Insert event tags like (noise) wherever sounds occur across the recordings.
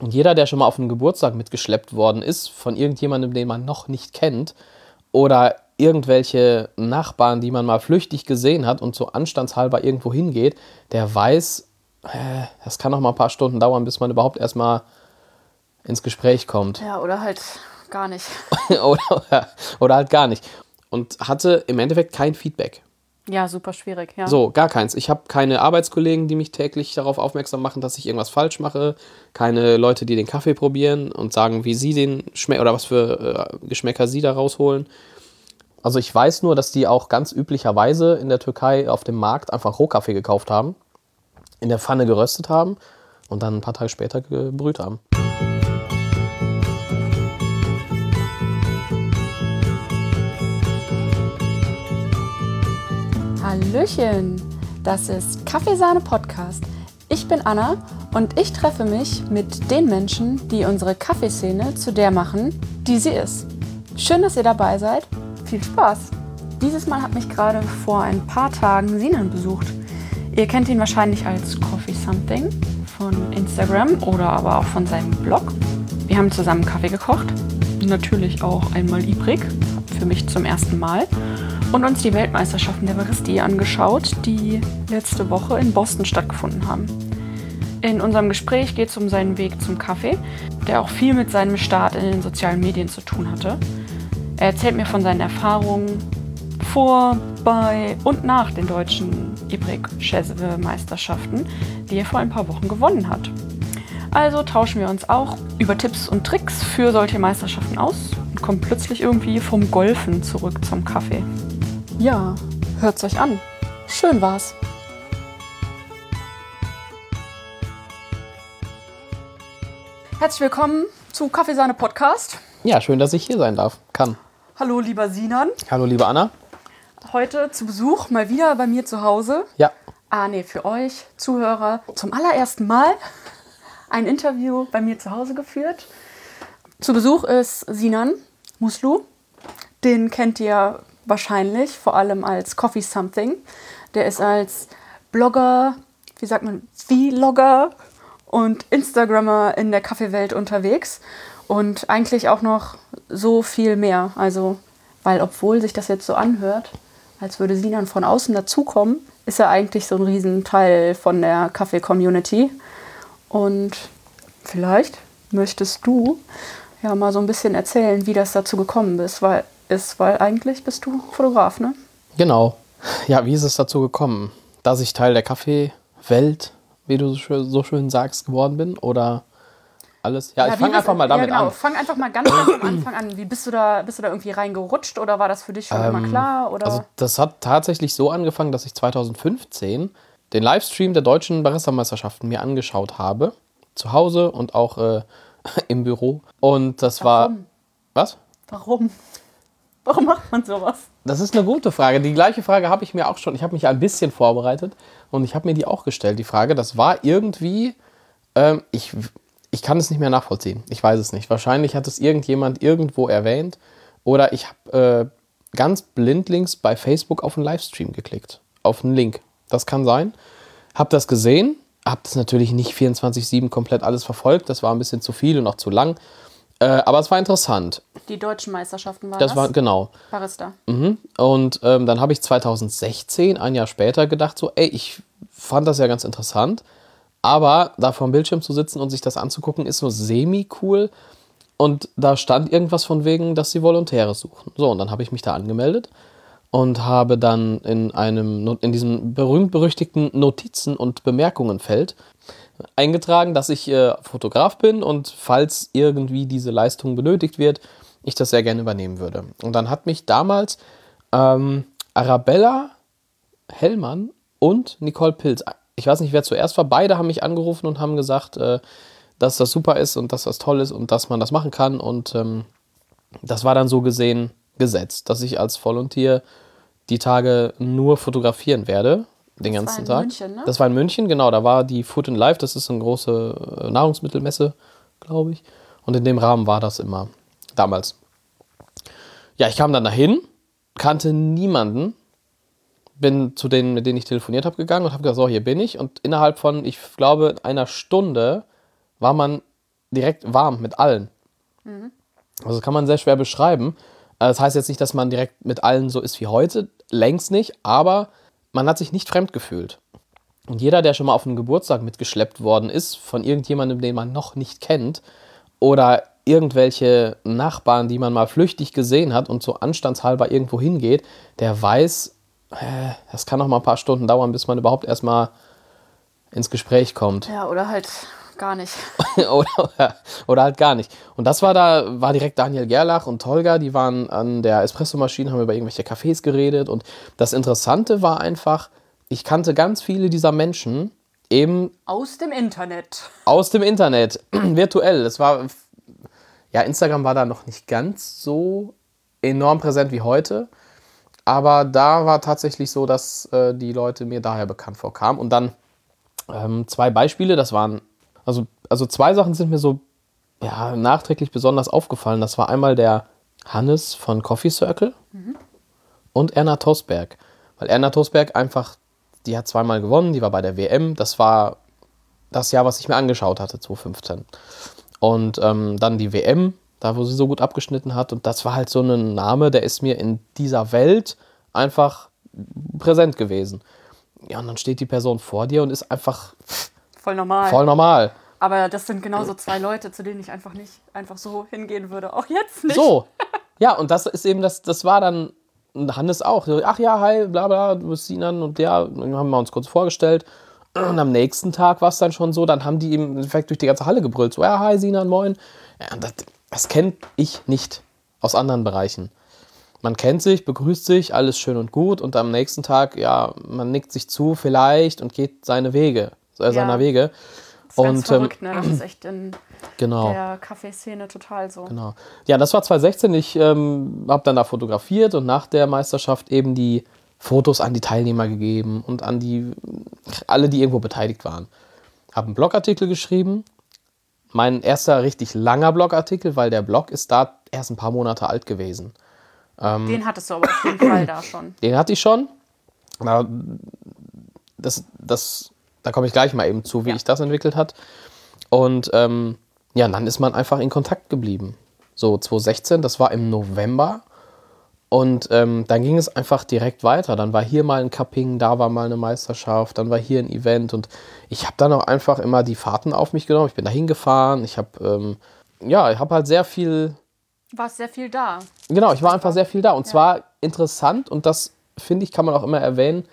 Und jeder, der schon mal auf einen Geburtstag mitgeschleppt worden ist, von irgendjemandem, den man noch nicht kennt, oder irgendwelche Nachbarn, die man mal flüchtig gesehen hat und so anstandshalber irgendwo hingeht, der weiß, äh, das kann noch mal ein paar Stunden dauern, bis man überhaupt erstmal ins Gespräch kommt. Ja, oder halt gar nicht. (laughs) oder, oder halt gar nicht. Und hatte im Endeffekt kein Feedback. Ja, super schwierig, ja. So, gar keins. Ich habe keine Arbeitskollegen, die mich täglich darauf aufmerksam machen, dass ich irgendwas falsch mache. Keine Leute, die den Kaffee probieren und sagen, wie sie den schmecken oder was für äh, Geschmäcker sie da rausholen. Also ich weiß nur, dass die auch ganz üblicherweise in der Türkei auf dem Markt einfach Rohkaffee gekauft haben, in der Pfanne geröstet haben und dann ein paar Tage später gebrüht haben. Hallöchen, das ist Kaffeesahne Podcast. Ich bin Anna und ich treffe mich mit den Menschen, die unsere Kaffeeszene zu der machen, die sie ist. Schön, dass ihr dabei seid. Viel Spaß! Dieses Mal hat mich gerade vor ein paar Tagen Sinan besucht. Ihr kennt ihn wahrscheinlich als Coffee Something von Instagram oder aber auch von seinem Blog. Wir haben zusammen Kaffee gekocht, natürlich auch einmal Ibrik, für mich zum ersten Mal und uns die Weltmeisterschaften der Baristie angeschaut, die letzte Woche in Boston stattgefunden haben. In unserem Gespräch geht es um seinen Weg zum Kaffee, der auch viel mit seinem Start in den sozialen Medien zu tun hatte. Er erzählt mir von seinen Erfahrungen vor, bei und nach den deutschen Ibrik-Meisterschaften, die er vor ein paar Wochen gewonnen hat. Also tauschen wir uns auch über Tipps und Tricks für solche Meisterschaften aus und kommen plötzlich irgendwie vom Golfen zurück zum Kaffee. Ja, hört's euch an. Schön war's. Herzlich willkommen zu Kaffeesahne Podcast. Ja, schön, dass ich hier sein darf. Kann. Hallo, lieber Sinan. Hallo, liebe Anna. Heute zu Besuch mal wieder bei mir zu Hause. Ja. Ah, nee, für euch Zuhörer zum allerersten Mal ein Interview bei mir zu Hause geführt. Zu Besuch ist Sinan Muslu. Den kennt ihr wahrscheinlich, vor allem als Coffee Something. Der ist als Blogger, wie sagt man, Vlogger und Instagrammer in der Kaffeewelt unterwegs und eigentlich auch noch so viel mehr. Also, weil obwohl sich das jetzt so anhört, als würde Sinan von außen dazukommen, ist er eigentlich so ein Riesenteil von der Kaffee-Community. Und vielleicht möchtest du ja mal so ein bisschen erzählen, wie das dazu gekommen ist, weil ist, weil eigentlich bist du Fotograf, ne? Genau. Ja, wie ist es dazu gekommen? Dass ich Teil der Kaffeewelt, wie du so schön sagst, geworden bin? Oder alles? Ja, ja ich fange einfach mal damit ja, genau. an. Fang einfach mal ganz, ganz am Anfang an. Wie bist du da, bist du da irgendwie reingerutscht oder war das für dich schon ähm, immer klar? Oder? Also das hat tatsächlich so angefangen, dass ich 2015 den Livestream der deutschen Barista-Meisterschaften mir angeschaut habe. Zu Hause und auch äh, (laughs) im Büro. Und das Warum? war. Was? Warum? Warum macht man sowas? Das ist eine gute Frage. Die gleiche Frage habe ich mir auch schon. Ich habe mich ein bisschen vorbereitet und ich habe mir die auch gestellt. Die Frage, das war irgendwie. Ähm, ich, ich kann es nicht mehr nachvollziehen. Ich weiß es nicht. Wahrscheinlich hat es irgendjemand irgendwo erwähnt oder ich habe äh, ganz blindlings bei Facebook auf einen Livestream geklickt. Auf einen Link. Das kann sein. Habe das gesehen. Habe das natürlich nicht 24-7 komplett alles verfolgt. Das war ein bisschen zu viel und auch zu lang. Äh, aber es war interessant. Die deutschen Meisterschaften waren das? Das war, genau. Barista. Mhm. Und ähm, dann habe ich 2016, ein Jahr später, gedacht so, ey, ich fand das ja ganz interessant. Aber da vor dem Bildschirm zu sitzen und sich das anzugucken, ist so semi-cool. Und da stand irgendwas von wegen, dass sie Volontäre suchen. So, und dann habe ich mich da angemeldet und habe dann in einem in diesem berühmt-berüchtigten Notizen- und Bemerkungenfeld eingetragen, dass ich äh, Fotograf bin und falls irgendwie diese Leistung benötigt wird, ich das sehr gerne übernehmen würde. Und dann hat mich damals ähm, Arabella Hellmann und Nicole Pilz, ich weiß nicht, wer zuerst war, beide haben mich angerufen und haben gesagt, äh, dass das super ist und dass das toll ist und dass man das machen kann. Und ähm, das war dann so gesehen gesetzt, dass ich als Volunteer die Tage nur fotografieren werde den das ganzen Tag. München, ne? Das war in München, genau. Da war die Food and Life, das ist eine große äh, Nahrungsmittelmesse, glaube ich. Und in dem Rahmen war das immer damals. Ja, ich kam dann dahin, kannte niemanden, bin zu denen, mit denen ich telefoniert habe, gegangen und habe gesagt, so, hier bin ich. Und innerhalb von, ich glaube, einer Stunde war man direkt warm mit allen. Also das kann man sehr schwer beschreiben. Äh, Das heißt jetzt nicht, dass man direkt mit allen so ist wie heute, längst nicht, aber man hat sich nicht fremd gefühlt. Und jeder, der schon mal auf einen Geburtstag mitgeschleppt worden ist, von irgendjemandem, den man noch nicht kennt, oder irgendwelche Nachbarn, die man mal flüchtig gesehen hat und so anstandshalber irgendwo hingeht, der weiß, äh, das kann noch mal ein paar Stunden dauern, bis man überhaupt erstmal ins Gespräch kommt. Ja, oder halt gar nicht. (laughs) oder, oder halt gar nicht. Und das war da, war direkt Daniel Gerlach und Tolga, die waren an der Espressomaschine, haben über irgendwelche Cafés geredet. Und das Interessante war einfach, ich kannte ganz viele dieser Menschen eben Aus dem Internet. aus dem Internet, (clears throat) virtuell. Es war, ja, Instagram war da noch nicht ganz so enorm präsent wie heute. Aber da war tatsächlich so, dass äh, die Leute mir daher bekannt vorkamen. Und dann ähm, zwei Beispiele, das waren, also, also zwei Sachen sind mir so ja, nachträglich besonders aufgefallen. Das war einmal der Hannes von Coffee Circle und Erna Tosberg. Weil Erna Tosberg einfach, die hat zweimal gewonnen, die war bei der WM. Das war das Jahr, was ich mir angeschaut hatte, 2015. Und ähm, dann die WM, da wo sie so gut abgeschnitten hat. Und das war halt so ein Name, der ist mir in dieser Welt einfach präsent gewesen. Ja, und dann steht die Person vor dir und ist einfach Voll normal. voll normal. Aber das sind genauso zwei Leute, zu denen ich einfach nicht einfach so hingehen würde. Auch jetzt nicht. So. Ja, und das ist eben, das, das war dann Hannes auch. Ach ja, hi, bla bla, du bist Sinan und der. Dann haben wir uns kurz vorgestellt. Und am nächsten Tag war es dann schon so, dann haben die im Endeffekt durch die ganze Halle gebrüllt. So, ja, hi, Sinan, moin. Ja, das, das kenne ich nicht aus anderen Bereichen. Man kennt sich, begrüßt sich, alles schön und gut. Und am nächsten Tag, ja, man nickt sich zu vielleicht und geht seine Wege, äh, seiner Wege. Das ist Und, ähm, verrückt, ne? Das ist echt in (clears throat) Genau. der Kaffeeszene total so. Genau. Ja, das war 2016. Ich ähm, habe dann da fotografiert und nach der Meisterschaft eben die Fotos an die Teilnehmer gegeben und an die alle, die irgendwo beteiligt waren. Habe einen Blogartikel geschrieben. Mein erster richtig langer Blogartikel, weil der Blog ist da erst ein paar Monate alt gewesen. Den hattest du aber auf jeden Fall da schon. (coughs) Den hatte ich schon. Aber das, das, da komme ich gleich mal eben zu, wie Ja. ich das entwickelt hat. Und ähm, ja, dann ist man einfach in Kontakt geblieben. So 2016, das war im November. Und ähm, dann ging es einfach direkt weiter. Dann war hier mal ein Cupping, da war mal eine Meisterschaft, dann war hier ein Event. Und ich habe dann auch einfach immer die Fahrten auf mich genommen. Ich bin da hingefahren. Ich habe, ähm, ja, ich habe halt sehr viel War sehr viel da. Genau, ich war einfach sehr viel da. Und zwar interessant, und das finde ich, kann man auch immer erwähnen,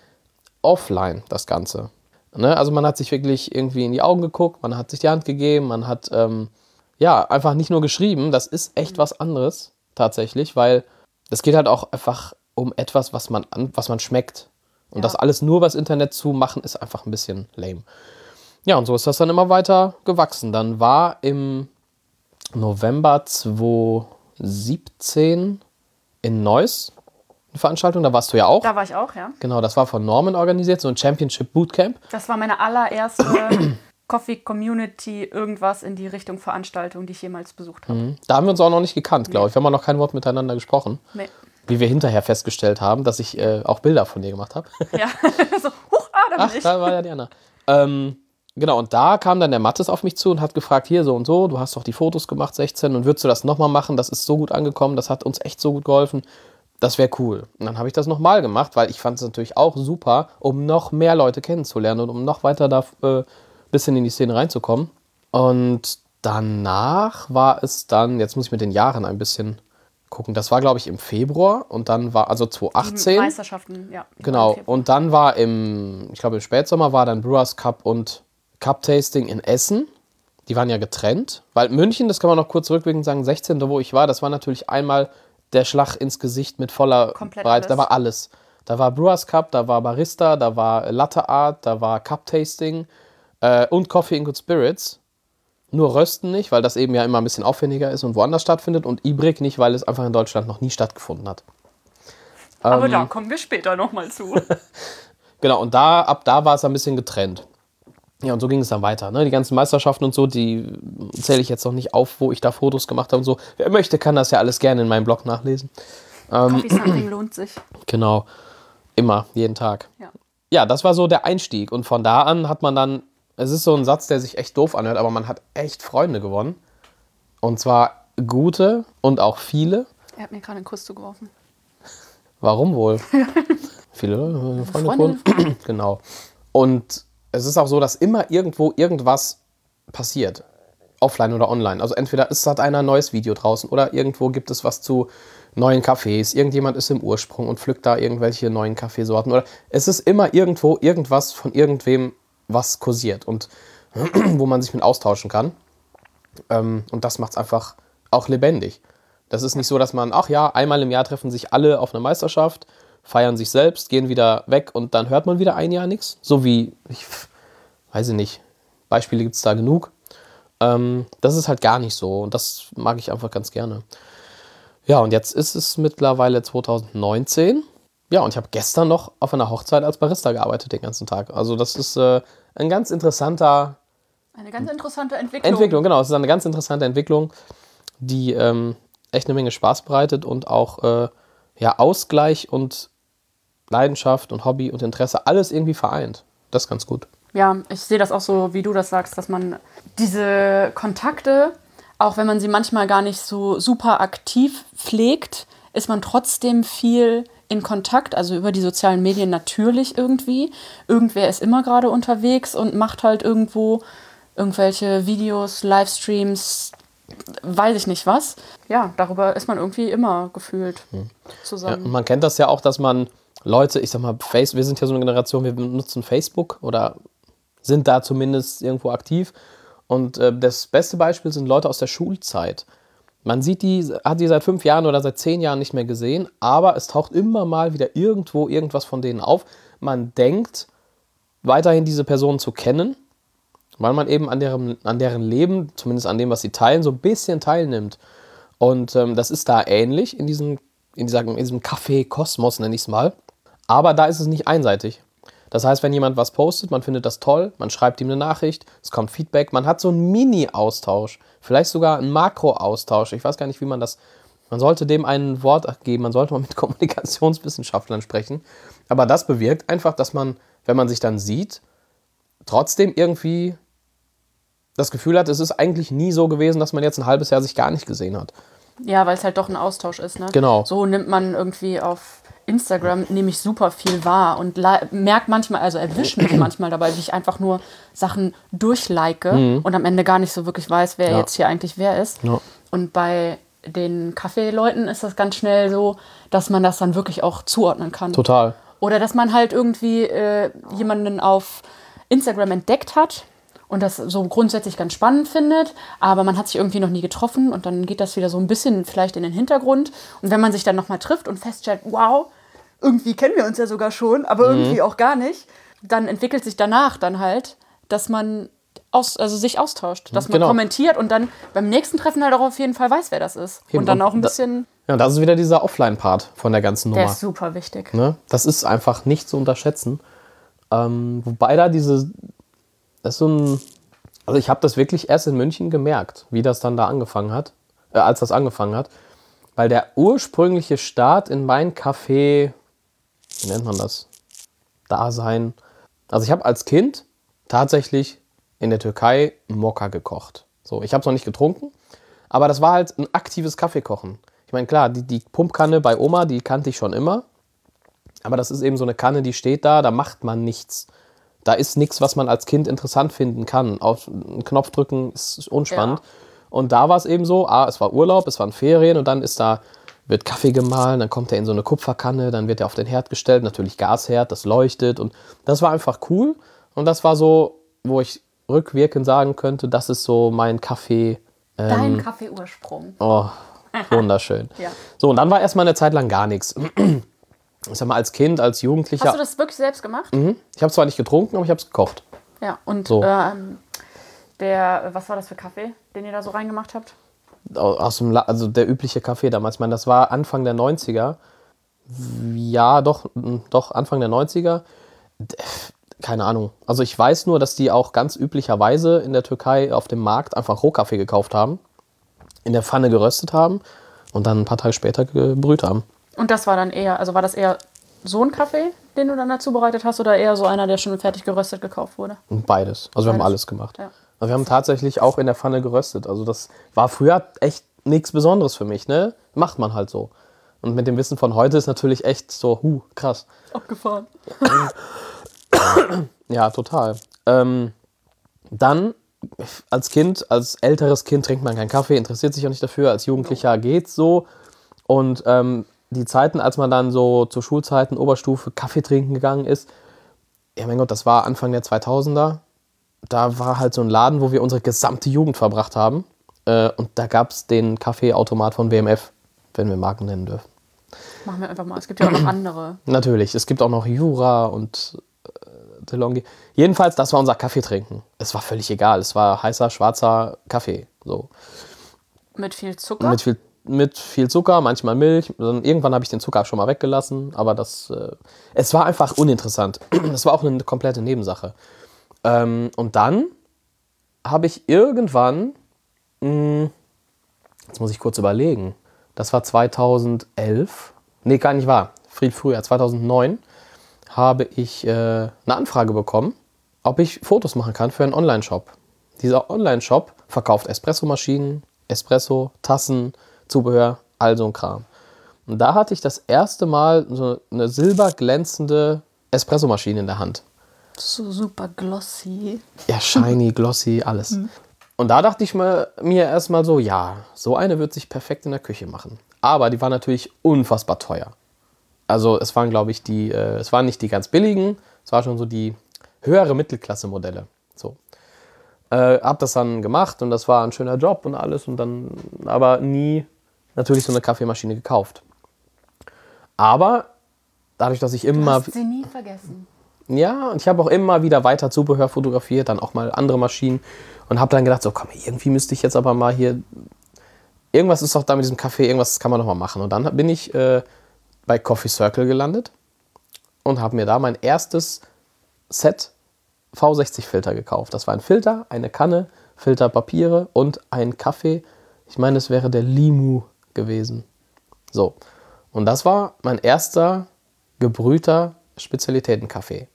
offline das Ganze. Ne? Also man hat sich wirklich irgendwie in die Augen geguckt, man hat sich die Hand gegeben, man hat ähm, ja einfach nicht nur geschrieben, das ist echt was anderes tatsächlich, weil es geht halt auch einfach um etwas, was man, an, was man schmeckt. Und Ja. das alles nur übers Internet zu machen, ist einfach ein bisschen lame. Ja, und so ist das dann immer weiter gewachsen. Dann war im November 2017 in Neuss eine Veranstaltung, da warst du ja auch. Da war ich auch, ja. Genau, das war von Norman organisiert, so ein Championship Bootcamp. Das war meine allererste Coffee Community, irgendwas in die Richtung Veranstaltung, die ich jemals besucht habe. Da haben wir uns auch noch nicht gekannt, glaube ich. Wir haben auch noch kein Wort miteinander gesprochen. Nee. Wie wir hinterher festgestellt haben, dass ich äh, auch Bilder von dir gemacht habe. Ja, (laughs) so, huch, ah, da Ach, bin ich. da war ja die Anna. Ähm, genau, und da kam dann der Mattes auf mich zu und hat gefragt, hier so und so, du hast doch die Fotos gemacht, 16, und würdest du das nochmal machen? Das ist so gut angekommen, das hat uns echt so gut geholfen. Das wäre cool. Und dann habe ich das nochmal gemacht, weil ich fand es natürlich auch super, um noch mehr Leute kennenzulernen und um noch weiter da äh, bisschen in die Szene reinzukommen. Und danach war es dann, jetzt muss ich mit den Jahren ein bisschen gucken, das war glaube ich im Februar und dann war, also Die 2018. Meisterschaften, ja. die Genau, und dann war im, ich glaube im Spätsommer war dann Brewers Cup und Cup Tasting in Essen. Die waren ja getrennt, weil München, das kann man noch kurz rückwirkend sagen, 16. wo ich war, das war natürlich einmal der Schlag ins Gesicht mit voller Komplett Breite. Da war alles. Da war Brewers Cup, da war Barista, da war Latte Art, da war Cup Tasting äh, und Coffee in Good Spirits. Nur Rösten nicht, weil das eben ja immer ein bisschen aufwendiger ist und woanders stattfindet. Und Ibrik nicht, weil es einfach in Deutschland noch nie stattgefunden hat. Aber ähm, da kommen wir später nochmal zu. (laughs) Genau, und da, ab da war es ein bisschen getrennt. Ja, und so ging es dann weiter. Ne? Die ganzen Meisterschaften und so, die zähle ich jetzt noch nicht auf, wo ich da Fotos gemacht habe und so. Wer möchte, kann das ja alles gerne in meinem Blog nachlesen. Coffee Something lohnt sich. (clears throat) Genau. Immer, jeden Tag. Ja. Ja, das war so der Einstieg. Und von da an hat man dann, es ist so ein Satz, der sich echt doof anhört, aber man hat echt Freunde gewonnen. Und zwar gute und auch viele. Er hat mir gerade einen Kuss zugeworfen. Warum wohl? (laughs) viele äh, Freunde. Freunde. (clears throat) genau. Und es ist auch so, dass immer irgendwo irgendwas passiert. Offline oder online. Also entweder ist hat einer ein neues Video draußen oder irgendwo gibt es was zu neuen Kaffees. Irgendjemand ist im Ursprung und pflückt da irgendwelche neuen Kaffeesorten. Oder es ist immer irgendwo irgendwas von irgendwem, was kursiert und (clears throat) wo man sich mit austauschen kann. Ähm, und das macht es einfach auch lebendig. Das ist nicht so, dass man, ach ja, einmal im Jahr treffen sich alle auf einer Meisterschaft, feiern sich selbst, gehen wieder weg und dann hört man wieder ein Jahr nichts. So wie, ich weiß ich nicht, Beispiele gibt es da genug. Ähm, das ist halt gar nicht so und das mag ich einfach ganz gerne. Ja, und jetzt ist es mittlerweile 2019. Ja, und ich habe gestern noch auf einer Hochzeit als Barista gearbeitet den ganzen Tag. Also das ist äh, ein ganz interessanter Eine ganz interessante Entwicklung. Entwicklung, genau. Es ist eine ganz interessante Entwicklung, die ähm, echt eine Menge Spaß bereitet und auch äh, ja, Ausgleich und Leidenschaft und Hobby und Interesse alles irgendwie vereint. Das ist ganz gut. Ja, ich sehe das auch so, wie du das sagst, dass man diese Kontakte, auch wenn man sie manchmal gar nicht so super aktiv pflegt, ist man trotzdem viel in Kontakt, also über die sozialen Medien natürlich irgendwie. Irgendwer ist immer gerade unterwegs und macht halt irgendwo irgendwelche Videos, Livestreams, weiß ich nicht was. Ja, darüber ist man irgendwie immer gefühlt Ja, und zusammen. man kennt das ja auch, dass man Leute, ich sag mal, Face, wir sind ja so eine Generation, wir benutzen Facebook oder sind da zumindest irgendwo aktiv. Und äh, das beste Beispiel sind Leute aus der Schulzeit. Man sieht die, hat die seit fünf Jahren oder seit zehn Jahren nicht mehr gesehen, aber es taucht immer mal wieder irgendwo irgendwas von denen auf. Man denkt, weiterhin diese Personen zu kennen, weil man eben an deren, an deren Leben, zumindest an dem, was sie teilen, so ein bisschen teilnimmt. Und ähm, das ist da ähnlich in diesem, in in diesem Café-Kosmos, nenne ich es mal. Aber da ist es nicht einseitig. Das heißt, wenn jemand was postet, man findet das toll, man schreibt ihm eine Nachricht, es kommt Feedback, man hat so einen Mini-Austausch, vielleicht sogar einen Makro-Austausch. Ich weiß gar nicht, wie man das. Man sollte dem ein Wort geben, man sollte mal mit (laughs) Kommunikationswissenschaftlern sprechen. Aber das bewirkt einfach, dass man, wenn man sich dann sieht, trotzdem irgendwie das Gefühl hat, es ist eigentlich nie so gewesen, dass man jetzt ein halbes Jahr sich gar nicht gesehen hat. Ja, weil es halt doch ein Austausch ist, ne? Genau. So nimmt man irgendwie auf Instagram nämlich super viel wahr und merkt manchmal, also erwischt mich (clears throat) manchmal dabei, wie ich einfach nur Sachen durchlike und am Ende gar nicht so wirklich weiß, wer Mhm. Ja. jetzt hier eigentlich wer ist. Ja. Und bei den Kaffeeleuten ist das ganz schnell so, dass man das dann wirklich auch zuordnen kann. Total. Oder dass man halt irgendwie äh, jemanden auf Instagram entdeckt hat und das so grundsätzlich ganz spannend findet, aber man hat sich irgendwie noch nie getroffen und dann geht das wieder so ein bisschen vielleicht in den Hintergrund. Und wenn man sich dann nochmal trifft und feststellt, wow, irgendwie kennen wir uns ja sogar schon, aber irgendwie auch gar nicht, dann entwickelt sich danach dann halt, dass man aus, also sich austauscht, dass man Genau. kommentiert und dann beim nächsten Treffen halt auch auf jeden Fall weiß, wer das ist. Eben, und dann und auch ein da- bisschen, Ja, das ist wieder dieser Offline-Part von der ganzen der Nummer. ist super wichtig. Ne? Das ist einfach nicht zu unterschätzen. Ähm, wobei da diese, das ist so ein, also ich habe das wirklich erst in München gemerkt, wie das dann da angefangen hat, äh, als das angefangen hat, weil der ursprüngliche Start in mein Café, wie nennt man das, Dasein, also ich habe als Kind tatsächlich in der Türkei Mokka gekocht. So, ich habe es noch nicht getrunken, aber das war halt ein aktives Kaffeekochen. Ich meine, klar, die, die Pumpkanne bei Oma, die kannte ich schon immer. Aber das ist eben so eine Kanne, die steht da, da macht man nichts. Da ist nichts, was man als Kind interessant finden kann. Auf einen Knopf drücken ist unspannend. Ja. Und da war es eben so, ah, es war Urlaub, es waren Ferien und dann ist da, wird Kaffee gemahlen, dann kommt er in so eine Kupferkanne, dann wird er auf den Herd gestellt, natürlich Gasherd, das leuchtet und das war einfach cool. Und das war so, wo ich rückwirkend sagen könnte, das ist so mein Kaffee. Ähm, Dein Kaffeeursprung. Oh, wunderschön. (laughs) Ja. So, und dann war erstmal eine Zeit lang gar nichts. Ich sag mal, als Kind, als Jugendlicher. Hast du das wirklich selbst gemacht? Mhm. Ich habe zwar nicht getrunken, aber ich habe es gekocht. Ja, und So. ähm, der, was war das für Kaffee, den ihr da so reingemacht habt? Au- Aus dem La also der übliche Kaffee damals. Ich meine, das war Anfang der 90er. Ja, doch, mm, doch, Anfang der 90er. D- Keine Ahnung. Also ich weiß nur, dass die auch ganz üblicherweise in der Türkei auf dem Markt einfach Rohkaffee gekauft haben, in der Pfanne geröstet haben und dann ein paar Tage später gebrüht haben. Und das war dann eher, also war das eher so ein Kaffee, den du dann dazu bereitet hast, oder eher so einer, der schon fertig geröstet gekauft wurde? Beides. Also wir haben Beides. alles gemacht. Ja. Also wir haben tatsächlich auch in der Pfanne geröstet. Also das war früher echt nichts Besonderes für mich, ne? Macht man halt so. Und mit dem Wissen von heute ist natürlich echt so, hu, krass. Abgefahren. (coughs) Ja, total. Ähm, dann als Kind, als älteres Kind trinkt man keinen Kaffee, interessiert sich auch nicht dafür. Als Jugendlicher geht's so. Und ähm, die Zeiten, als man dann so zur Schulzeiten, Oberstufe, Kaffee trinken gegangen ist, ja mein Gott, das war Anfang der 2000er. Da war halt so ein Laden, wo wir unsere gesamte Jugend verbracht haben. Äh, und da gab es den Kaffeeautomat von WMF, wenn wir Marken nennen dürfen. Machen wir einfach mal. Es gibt ja auch noch (clears throat) andere. Natürlich, es gibt auch noch Jura und äh, DeLonghi. Jedenfalls, das war unser Kaffeetrinken. Es war völlig egal. Es war heißer, schwarzer Kaffee. So. Mit viel Zucker. Mit viel, mit viel Zucker, manchmal Milch. Dann irgendwann habe ich den Zucker schon mal weggelassen, aber das, äh, es war einfach uninteressant. (clears throat) Das war auch eine komplette Nebensache. Ähm, und dann habe ich irgendwann, mh, jetzt muss ich kurz überlegen, das war 2011, nee, gar nicht wahr, viel früher, 2009, habe ich äh, eine Anfrage bekommen, ob ich Fotos machen kann für einen Online-Shop. Dieser Online-Shop verkauft Espresso-Maschinen, Espresso, Tassen, Zubehör, all so ein Kram. Und da hatte ich das erste Mal so eine silberglänzende Espressomaschine in der Hand. So super glossy. Ja, shiny, (laughs) glossy, alles. Und da dachte ich mir, mir erstmal so, ja, so eine wird sich perfekt in der Küche machen. Aber die war natürlich unfassbar teuer. Also es waren, glaube ich, die, äh, es waren nicht die ganz billigen, es war schon so die höhere Mittelklasse-Modelle. So. Äh, hab das dann gemacht und das war ein schöner Job und alles und dann aber nie natürlich so eine Kaffeemaschine gekauft. Aber dadurch, dass ich Du immer hast sie nie vergessen. Ja, und ich habe auch immer wieder weiter Zubehör fotografiert, dann auch mal andere Maschinen und habe dann gedacht, so komm, irgendwie müsste ich jetzt aber mal hier, irgendwas ist doch da mit diesem Kaffee, irgendwas kann man noch mal machen. Und dann bin ich äh, bei Coffee Circle gelandet und habe mir da mein erstes Set V60-Filter gekauft. Das war ein Filter, eine Kanne, Filterpapiere und ein Kaffee. Ich meine, es wäre der Limu gewesen. So. Und das war mein erster gebrühter Spezialitätenkaffee.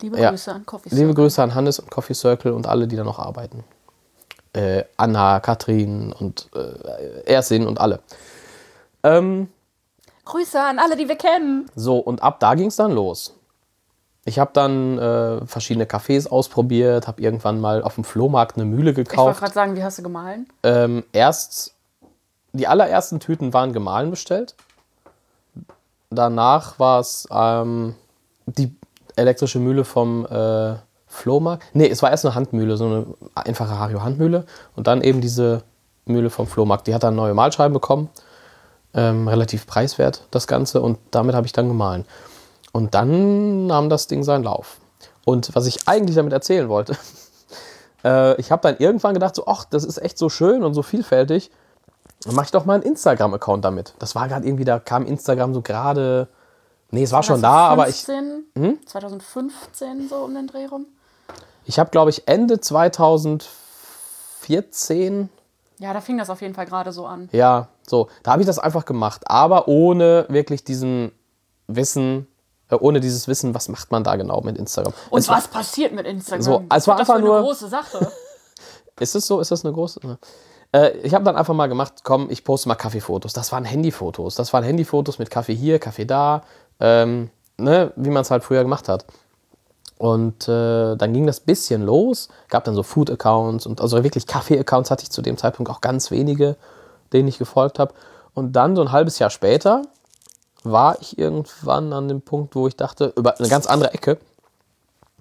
Liebe Ja. Grüße an Coffee Liebe Circle. Grüße an Hannes und Coffee Circle und alle, die da noch arbeiten. Äh, Anna, Katrin und äh, Ersin und alle. Ähm, Grüße an alle, die wir kennen. so, und ab da ging es dann los. Ich habe dann äh, verschiedene Cafés ausprobiert, habe irgendwann mal auf dem Flohmarkt eine Mühle Ich wollte gekauft. gerade sagen, wie hast du gemahlen? Ähm, erst, die allerersten Tüten waren gemahlen bestellt. Danach war es ähm, die elektrische Mühle vom äh, Flohmarkt. Nee, es war erst eine Handmühle, so eine einfache Hario-Handmühle. Und dann eben diese Mühle vom Flohmarkt. Die hat dann neue Mahlscheiben bekommen. Ähm, relativ preiswert, das Ganze. Und damit habe ich dann gemahlen. Und dann nahm das Ding seinen Lauf. Und was ich eigentlich damit erzählen wollte, (laughs) äh, ich habe dann irgendwann gedacht, so, ach, das ist echt so schön und so vielfältig. Dann mache ich doch mal einen Instagram-Account damit. Das war gerade irgendwie, da kam Instagram so gerade. Nee, es war schon da, aber ich, 2015, 2015 so um den Dreh rum. ich habe, glaube ich, Ende 2014, Ja, da fing das auf jeden Fall gerade so an. ja, so, da habe ich das einfach gemacht. Aber ohne wirklich diesen Wissen, äh, ohne dieses Wissen, was macht man da genau mit Instagram. Und Es war- was passiert mit Instagram? So, es war das einfach nur- eine große Sache. (laughs) Ist es so? Ist das eine große? Ne. Äh, ich habe dann einfach mal gemacht, komm, ich poste mal Kaffeefotos. Das waren Handyfotos. Das waren Handyfotos mit Kaffee hier, Kaffee da, ähm, ne, wie man es halt früher gemacht hat. Und äh, dann ging das bisschen los, gab dann so Food-Accounts und also wirklich Kaffee-Accounts hatte ich zu dem Zeitpunkt auch ganz wenige, denen ich gefolgt habe. Und dann so ein halbes Jahr später war ich irgendwann an dem Punkt, wo ich dachte, über eine ganz andere Ecke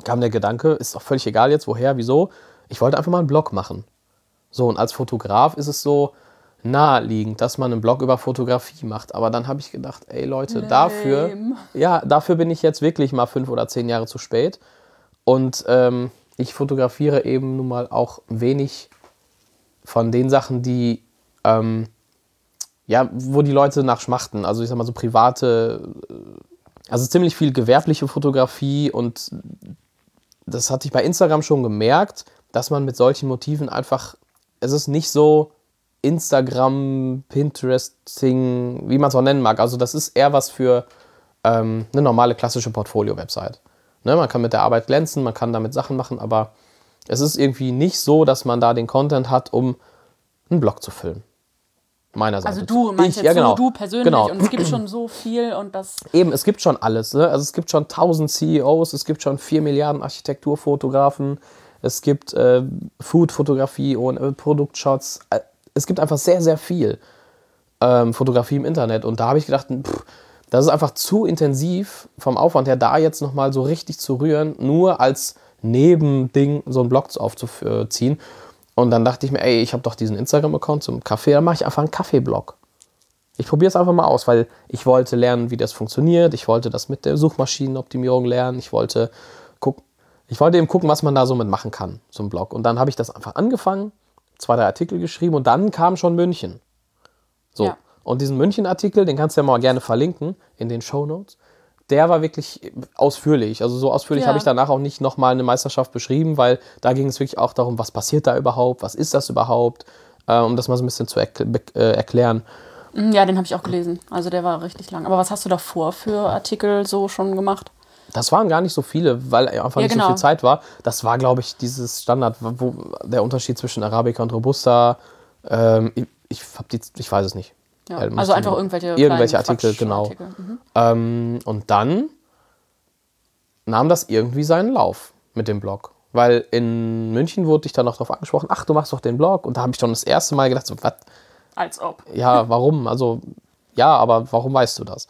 kam der Gedanke, ist doch völlig egal jetzt, woher, wieso. Ich wollte einfach mal einen Blog machen. So, und als Fotograf ist es so naheliegend, dass man einen Blog über Fotografie macht. Aber dann habe ich gedacht, ey Leute, dafür, Lame. ja, dafür bin ich jetzt wirklich mal fünf oder zehn Jahre zu spät. Und ähm, ich fotografiere eben nun mal auch wenig von den Sachen, die, ähm, ja, wo die Leute nach schmachten. Also ich sag mal so private, äh, also ziemlich viel gewerbliche Fotografie und das hatte ich bei Instagram schon gemerkt, dass man mit solchen Motiven einfach, es ist nicht so Instagram, Pinteresting, wie man es auch nennen mag. Also das ist eher was für ähm, eine normale klassische Portfolio-Website. Ne, man kann mit der Arbeit glänzen, man kann damit Sachen machen, aber es ist irgendwie nicht so, dass man da den Content hat, um einen Blog zu füllen. Meiner Seite. Also du meinst ich, jetzt ja, genau. so du persönlich Genau. und es gibt schon so viel und das. (clears throat) Eben, es gibt schon alles. Ne? Also es gibt schon 1000 CEOs, es gibt schon 4 Milliarden Architekturfotografen, es gibt äh, Food-Fotografie und äh, Produktshots. Es gibt einfach sehr, sehr viel ähm, Fotografie im Internet. Und da habe ich gedacht, pff, das ist einfach zu intensiv vom Aufwand her, da jetzt nochmal so richtig zu rühren, nur als Nebending so einen Blog aufzuziehen. Und dann dachte ich mir, ey, ich habe doch diesen Instagram-Account zum Kaffee, dann mache ich einfach einen Kaffee-Blog. Ich probiere es einfach mal aus, weil ich wollte lernen, wie das funktioniert. Ich wollte das mit der Suchmaschinenoptimierung lernen. Ich wollte, guck, ich wollte eben gucken, was man da so mit machen kann, so ein Blog. Und dann habe ich das einfach angefangen, zwei, drei Artikel geschrieben und dann kam schon München. So. Ja. Und diesen München-Artikel, den kannst du ja mal gerne verlinken in den Show Notes. Der war wirklich ausführlich. Also so ausführlich Ja. habe ich danach auch nicht nochmal eine Meisterschaft beschrieben, weil da ging es wirklich auch darum, was passiert da überhaupt, was ist das überhaupt, äh, um das mal so ein bisschen zu erkl äh, erklären. Ja, den habe ich auch gelesen. Also der war richtig lang. Aber was hast du davor für Artikel so schon gemacht? Das waren gar nicht so viele, weil einfach Ja, nicht genau. so viel Zeit war. Das war, glaube ich, dieses Standard, wo der Unterschied zwischen Arabica und Robusta. Ähm, ich, ich, hab die, ich weiß es nicht. Ja. Äh, also du- einfach irgendwelche, irgendwelche Artikel, genau. Quatschartikel. Mhm. Ähm, und dann nahm das irgendwie seinen Lauf mit dem Blog. Weil in München wurde ich dann noch darauf angesprochen, ach, du machst doch den Blog. Und da habe ich schon das erste Mal gedacht, so, was? Als ob. Ja, warum? Also, ja, aber warum weißt du das?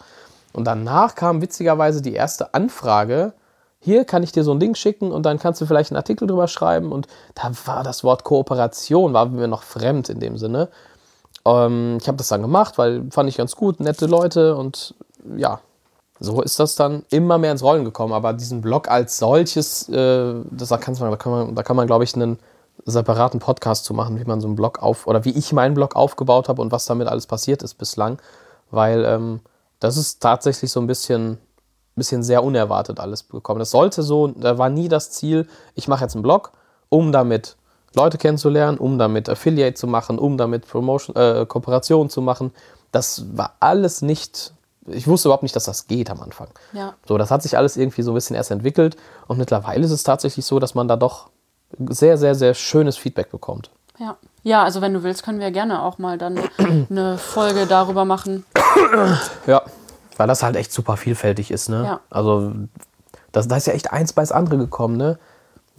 Und danach kam witzigerweise die erste Anfrage. Hier kann ich dir so ein Ding schicken und dann kannst du vielleicht einen Artikel drüber schreiben. Und da war das Wort Kooperation, war mir noch fremd in dem Sinne. Ähm, ich habe das dann gemacht, weil fand ich ganz gut, nette Leute und ja, so ist das dann immer mehr ins Rollen gekommen. Aber diesen Blog als solches, äh, das, da, kann's man, da kann man, da kann man glaube ich, einen separaten Podcast zu machen, wie man so einen Blog auf oder wie ich meinen Blog aufgebaut habe und was damit alles passiert ist bislang, weil ähm, das ist tatsächlich so ein bisschen, bisschen sehr unerwartet alles gekommen. Das sollte so, da war nie das Ziel, ich mache jetzt einen Blog, um damit Leute kennenzulernen, um damit Affiliate zu machen, um damit Promotion, äh, Kooperation zu machen. Das war alles nicht, ich wusste überhaupt nicht, dass das geht am Anfang. Ja. So, das hat sich alles irgendwie so ein bisschen erst entwickelt und mittlerweile ist es tatsächlich so, dass man da doch sehr, sehr, sehr schönes Feedback bekommt. Ja. ja, also wenn du willst, können wir gerne auch mal dann (clears throat) eine Folge darüber machen. Ja. Weil das halt echt super vielfältig ist, ne? Ja. Also, das, da ist ja echt eins bei das andere gekommen, ne?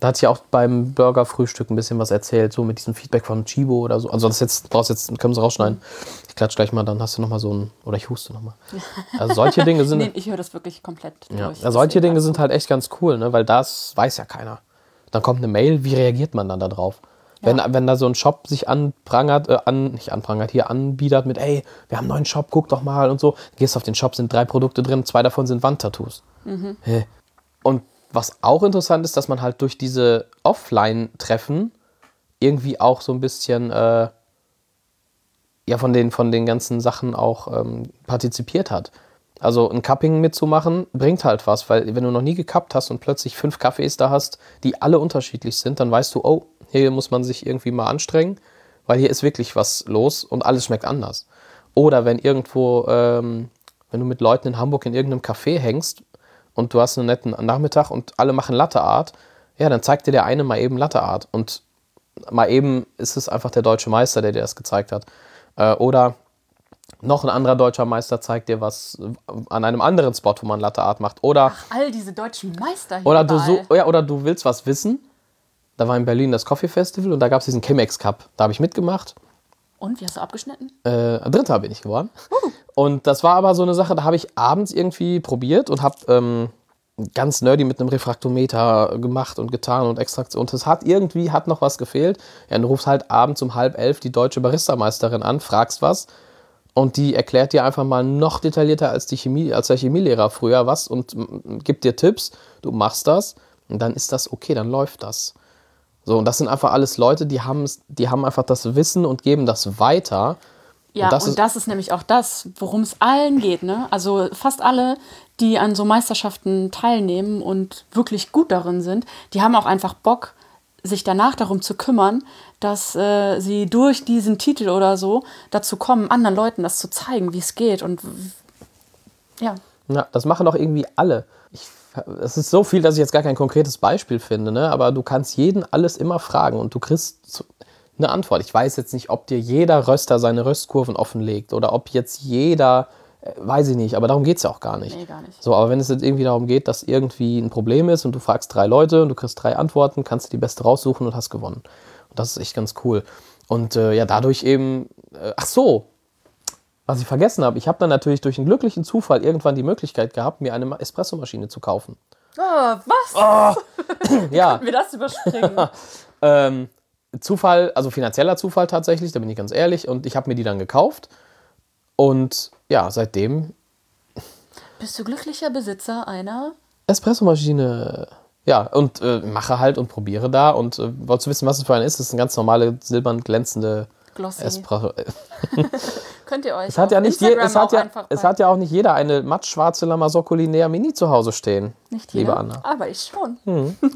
Da hat ja auch beim Burger-Frühstück ein bisschen was erzählt, so mit diesem Feedback von Chibo oder so. Also das jetzt, brauchst jetzt, können wir rausschneiden. Ich klatsch gleich mal, dann hast du nochmal so ein, oder ich huste nochmal. (laughs) Also solche Dinge sind, Nee, ich höre das wirklich komplett ja, durch. ja, solche Deswegen Dinge sind halt echt ganz cool, ne? Weil das weiß ja keiner. Dann kommt eine Mail, wie reagiert man dann da drauf? Wenn, wenn da so ein Shop sich anprangert, äh, an, nicht anprangert, hier anbietet mit, ey, wir haben einen neuen Shop, guck doch mal und so. Gehst auf den Shop, sind drei Produkte drin, zwei davon sind Wandtattoos. Hä? Und was auch interessant ist, dass man halt durch diese Offline-Treffen irgendwie auch so ein bisschen äh, ja, von, den, von den ganzen Sachen auch ähm, partizipiert hat. Also ein Cupping mitzumachen bringt halt was, weil wenn du noch nie gekappt hast und plötzlich fünf Kaffees da hast, die alle unterschiedlich sind, dann weißt du, oh, hier muss man sich irgendwie mal anstrengen, weil hier ist wirklich was los und alles schmeckt anders. Oder wenn irgendwo, ähm, wenn du mit Leuten in Hamburg in irgendeinem Café hängst und du hast einen netten Nachmittag und alle machen Latte Art, ja, dann zeigt dir der eine mal eben Latte Art und mal eben ist es einfach der deutsche Meister, der dir das gezeigt hat. Äh, oder noch ein anderer deutscher Meister zeigt dir was an einem anderen Spot, wo man Latte Art macht. Oder, All diese deutschen Meister hier. oder, du, so, ja, oder du willst was wissen. Da war in Berlin das Coffee Festival und da gab es diesen Chemex Cup. Da habe ich mitgemacht. Und wie hast du abgeschnitten? Äh, Dritter bin ich geworden. Und das war aber so eine Sache, da habe ich abends irgendwie probiert und habe ähm, ganz nerdy mit einem Refraktometer gemacht und getan und Extraktion. Und es hat irgendwie hat noch was gefehlt. Ja, du rufst halt abends um halb elf die deutsche Baristameisterin an, fragst was und die erklärt dir einfach mal noch detaillierter als, die Chemie, als der Chemielehrer früher was und gibt dir Tipps. Du machst das und dann ist das okay, dann läuft das. So, und das sind einfach alles Leute, die, haben's- die haben einfach das Wissen und geben das weiter. Ja, Und das und ist- das ist nämlich auch das, worum es allen geht. Ne? Also fast alle, die an so Meisterschaften teilnehmen und wirklich gut darin sind, die haben auch einfach Bock, sich danach darum zu kümmern, dass äh, sie durch diesen Titel oder so dazu kommen, anderen Leuten das zu zeigen, wie es geht. Und ja, Ja, das machen doch irgendwie alle. Es ist so viel, dass ich jetzt gar kein konkretes Beispiel finde, ne? aber du kannst jeden alles immer fragen und du kriegst eine Antwort. Ich weiß jetzt nicht, ob dir jeder Röster seine Röstkurven offenlegt oder ob jetzt jeder, äh, weiß ich nicht, aber darum geht es ja auch gar nicht. Nee, gar nicht. So, aber wenn es jetzt irgendwie darum geht, dass irgendwie ein Problem ist und du fragst drei Leute und du kriegst drei Antworten, kannst du die beste raussuchen und hast gewonnen. Und das ist echt ganz cool. Und äh, ja, dadurch eben, äh, ach so, was ich vergessen habe, ich habe dann natürlich durch einen glücklichen Zufall irgendwann die Möglichkeit gehabt, mir eine Espressomaschine zu kaufen. Oh, was? (laughs) (laughs) Ja, Wir das überspringen. (laughs) ähm, Zufall, also finanzieller Zufall tatsächlich, da bin ich ganz ehrlich. Und ich habe mir die dann gekauft. Und ja, seitdem Bist du glücklicher Besitzer einer? Espressomaschine. Ja, und äh, mache halt und probiere da. Und äh, wolltest du wissen, was es für eine ist? Das ist eine ganz normale, silbern glänzende Glossy. Espresso. (laughs) Könnt ihr euch Es hat, ja nicht je, es, hat ja, es hat ja auch nicht jeder eine mattschwarze Lamassocco Linea Mini zu Hause stehen. nicht liebe jeder, Anna. Hm. aber ich schon. (laughs)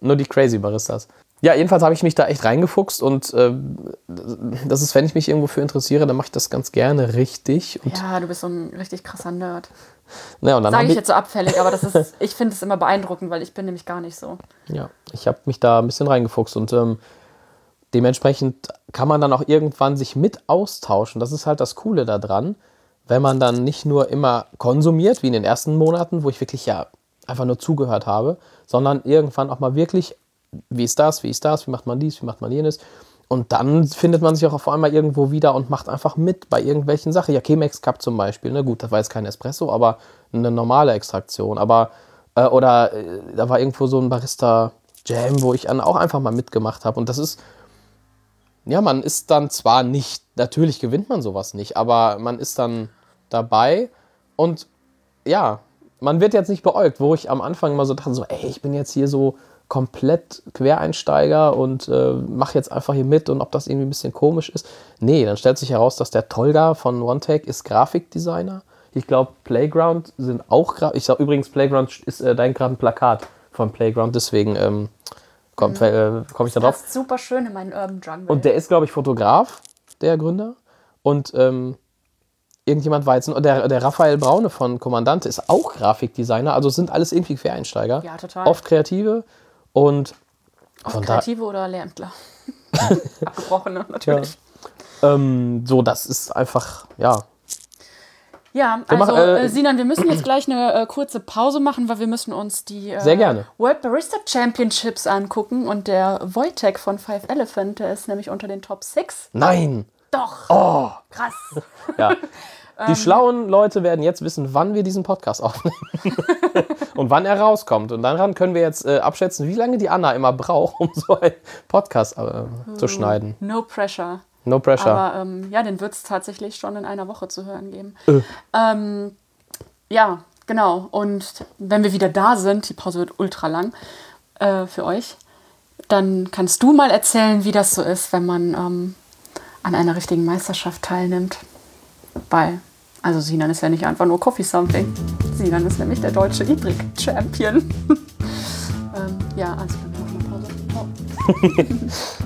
Nur die Crazy Baristas. Ja, jedenfalls habe ich mich da echt reingefuchst und äh, das ist, wenn ich mich irgendwo für interessiere, dann mache ich das ganz gerne richtig. Ja, du bist so ein richtig krasser Nerd. ja, und dann Sage ich ich, jetzt so abfällig, aber das ist, (laughs) ich finde es immer beeindruckend, weil ich bin nämlich gar nicht so. ja, ich habe mich da ein bisschen reingefuchst und ähm, dementsprechend kann man dann auch irgendwann sich mit austauschen. Das ist halt das Coole daran, wenn man dann nicht nur immer konsumiert, wie in den ersten Monaten, wo ich wirklich ja einfach nur zugehört habe, sondern irgendwann auch mal wirklich, wie ist das, wie ist das, wie macht man dies, wie macht man jenes. Und dann findet man sich auch auf einmal irgendwo wieder und macht einfach mit bei irgendwelchen Sachen. Ja, Chemex Cup zum Beispiel. Na gut, das war jetzt kein Espresso, aber eine normale Extraktion. Aber, äh, oder äh, da war irgendwo so ein Barista Jam, wo ich dann auch einfach mal mitgemacht habe. Und das ist, ja, man ist dann zwar nicht, natürlich gewinnt man sowas nicht, aber man ist dann dabei und ja, man wird jetzt nicht beäugt, wo ich am Anfang immer so dachte, so, ey, ich bin jetzt hier so komplett Quereinsteiger und äh, mache jetzt einfach hier mit und ob das irgendwie ein bisschen komisch ist. Nee, dann stellt sich heraus, dass der Tolga von OneTech ist Grafikdesigner. Ich glaube, Playground sind auch Gra Ich sag übrigens, Playground ist äh, dein gerade ein Plakat von Playground, deswegen ähm, komme äh, komm ich da drauf. Passt super schön in meinen Urban Jungle. Und der ist, glaube ich, Fotograf, der Gründer. Und ähm, irgendjemand war jetzt, und der, der Raphael Braune von Kommandante ist auch Grafikdesigner. Also sind alles irgendwie Quereinsteiger. Ja, total. Oft Kreative. Und da, Kreative oder Lehrämtler? (laughs) Abgebrochene, natürlich. ähm, so, das ist einfach, ja. Ja, also machen, äh, äh, Sinan, wir müssen jetzt gleich eine äh, kurze Pause machen, weil wir müssen uns die äh. World Barista Championships angucken und der Wojtek von Five Elephant, der ist nämlich unter den Top 6. Nein! Doch, Oh! krass. (laughs) Ja. (laughs) Die schlauen Leute werden jetzt wissen, wann wir diesen Podcast aufnehmen (laughs) und wann er rauskommt. Und daran können wir jetzt äh, abschätzen, wie lange die Anna immer braucht, um so einen Podcast äh, zu schneiden. No pressure. No pressure. Aber ähm, ja, den wird es tatsächlich schon in einer Woche zu hören geben. Äh. Ähm, ja, genau. Und wenn wir wieder da sind, die Pause wird ultra lang äh, für euch, dann kannst du mal erzählen, wie das so ist, wenn man ähm, an einer richtigen Meisterschaft teilnimmt. Weil, also Sinan ist ja nicht einfach nur Coffee Something. Sinan ist nämlich der deutsche Idrik-Champion. (laughs) ähm, ja, also dann machen wir Pause. Ciao. (laughs)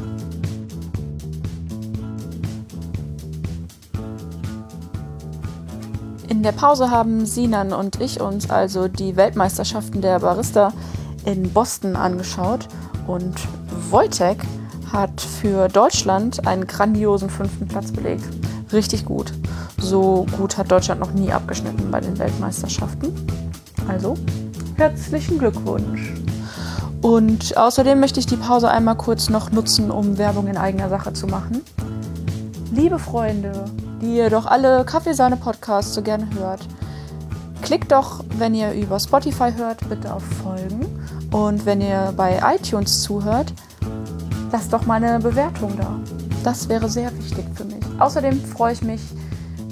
In der Pause haben Sinan und ich uns also die Weltmeisterschaften der Barista in Boston angeschaut und Wojtek hat für Deutschland einen grandiosen fünften Platz belegt. Richtig gut. So gut hat Deutschland noch nie abgeschnitten bei den Weltmeisterschaften. Also, herzlichen Glückwunsch. Und außerdem möchte ich die Pause einmal kurz noch nutzen, um Werbung in eigener Sache zu machen. Liebe Freunde, die ihr doch alle Kaffeesahne-Podcasts so gerne hört, klickt doch, wenn ihr über Spotify hört, bitte auf Folgen. Und wenn ihr bei iTunes zuhört, lasst doch mal eine Bewertung da. Das wäre sehr wichtig für mich. Außerdem freue ich mich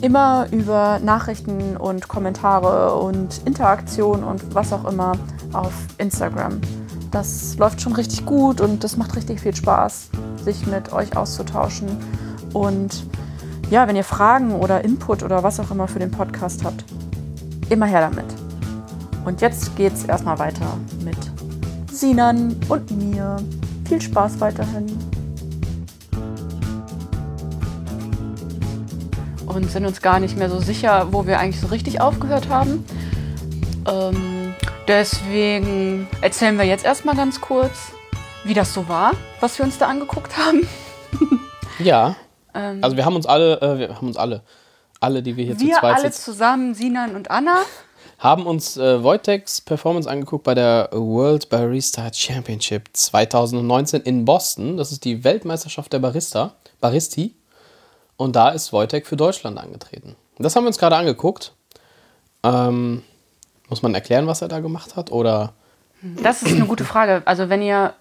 immer über Nachrichten und Kommentare und Interaktion und was auch immer auf Instagram. Das läuft schon richtig gut und das macht richtig viel Spaß, sich mit euch auszutauschen. Und ja, wenn ihr Fragen oder Input oder was auch immer für den Podcast habt, immer her damit. Und jetzt geht's erstmal weiter mit Sinan und mir. Viel Spaß weiterhin. Und sind uns gar nicht mehr so sicher, wo wir eigentlich so richtig aufgehört haben. Ähm, Deswegen erzählen wir jetzt erstmal ganz kurz, wie das so war, was wir uns da angeguckt haben. Ja. Ähm, Also wir haben uns alle, äh, wir haben uns alle, alle, die wir hier zu wir zweit alle sitzen, zusammen, Sinan und Anna. haben uns äh, Wojtek's Performance angeguckt bei der World Barista Championship 2019 in Boston. Das ist die Weltmeisterschaft der Barista, Baristi. Und da ist Wojtek für Deutschland angetreten. Das haben wir uns gerade angeguckt. Ähm, muss man erklären, was er da gemacht hat? Oder Das ist eine gute Frage. Also wenn ihr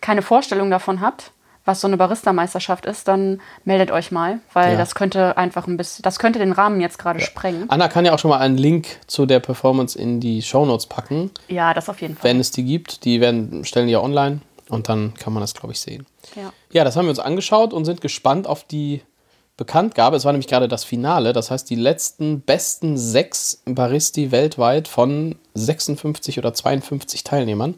keine Vorstellung davon habt, was so eine Barista-Meisterschaft ist, dann meldet euch mal, weil Ja. das könnte einfach ein bisschen, das könnte den Rahmen jetzt gerade sprengen. Anna kann ja auch schon mal einen Link zu der Performance in die Shownotes packen, Ja, das auf jeden Fall. wenn es die gibt. Die werden, stellen die ja online und dann kann man das, glaube ich, sehen. Ja. Ja, das haben wir uns angeschaut und sind gespannt auf die Bekanntgabe. Es war nämlich gerade das Finale, das heißt die letzten besten sechs Baristi weltweit von 56 oder 52 Teilnehmern.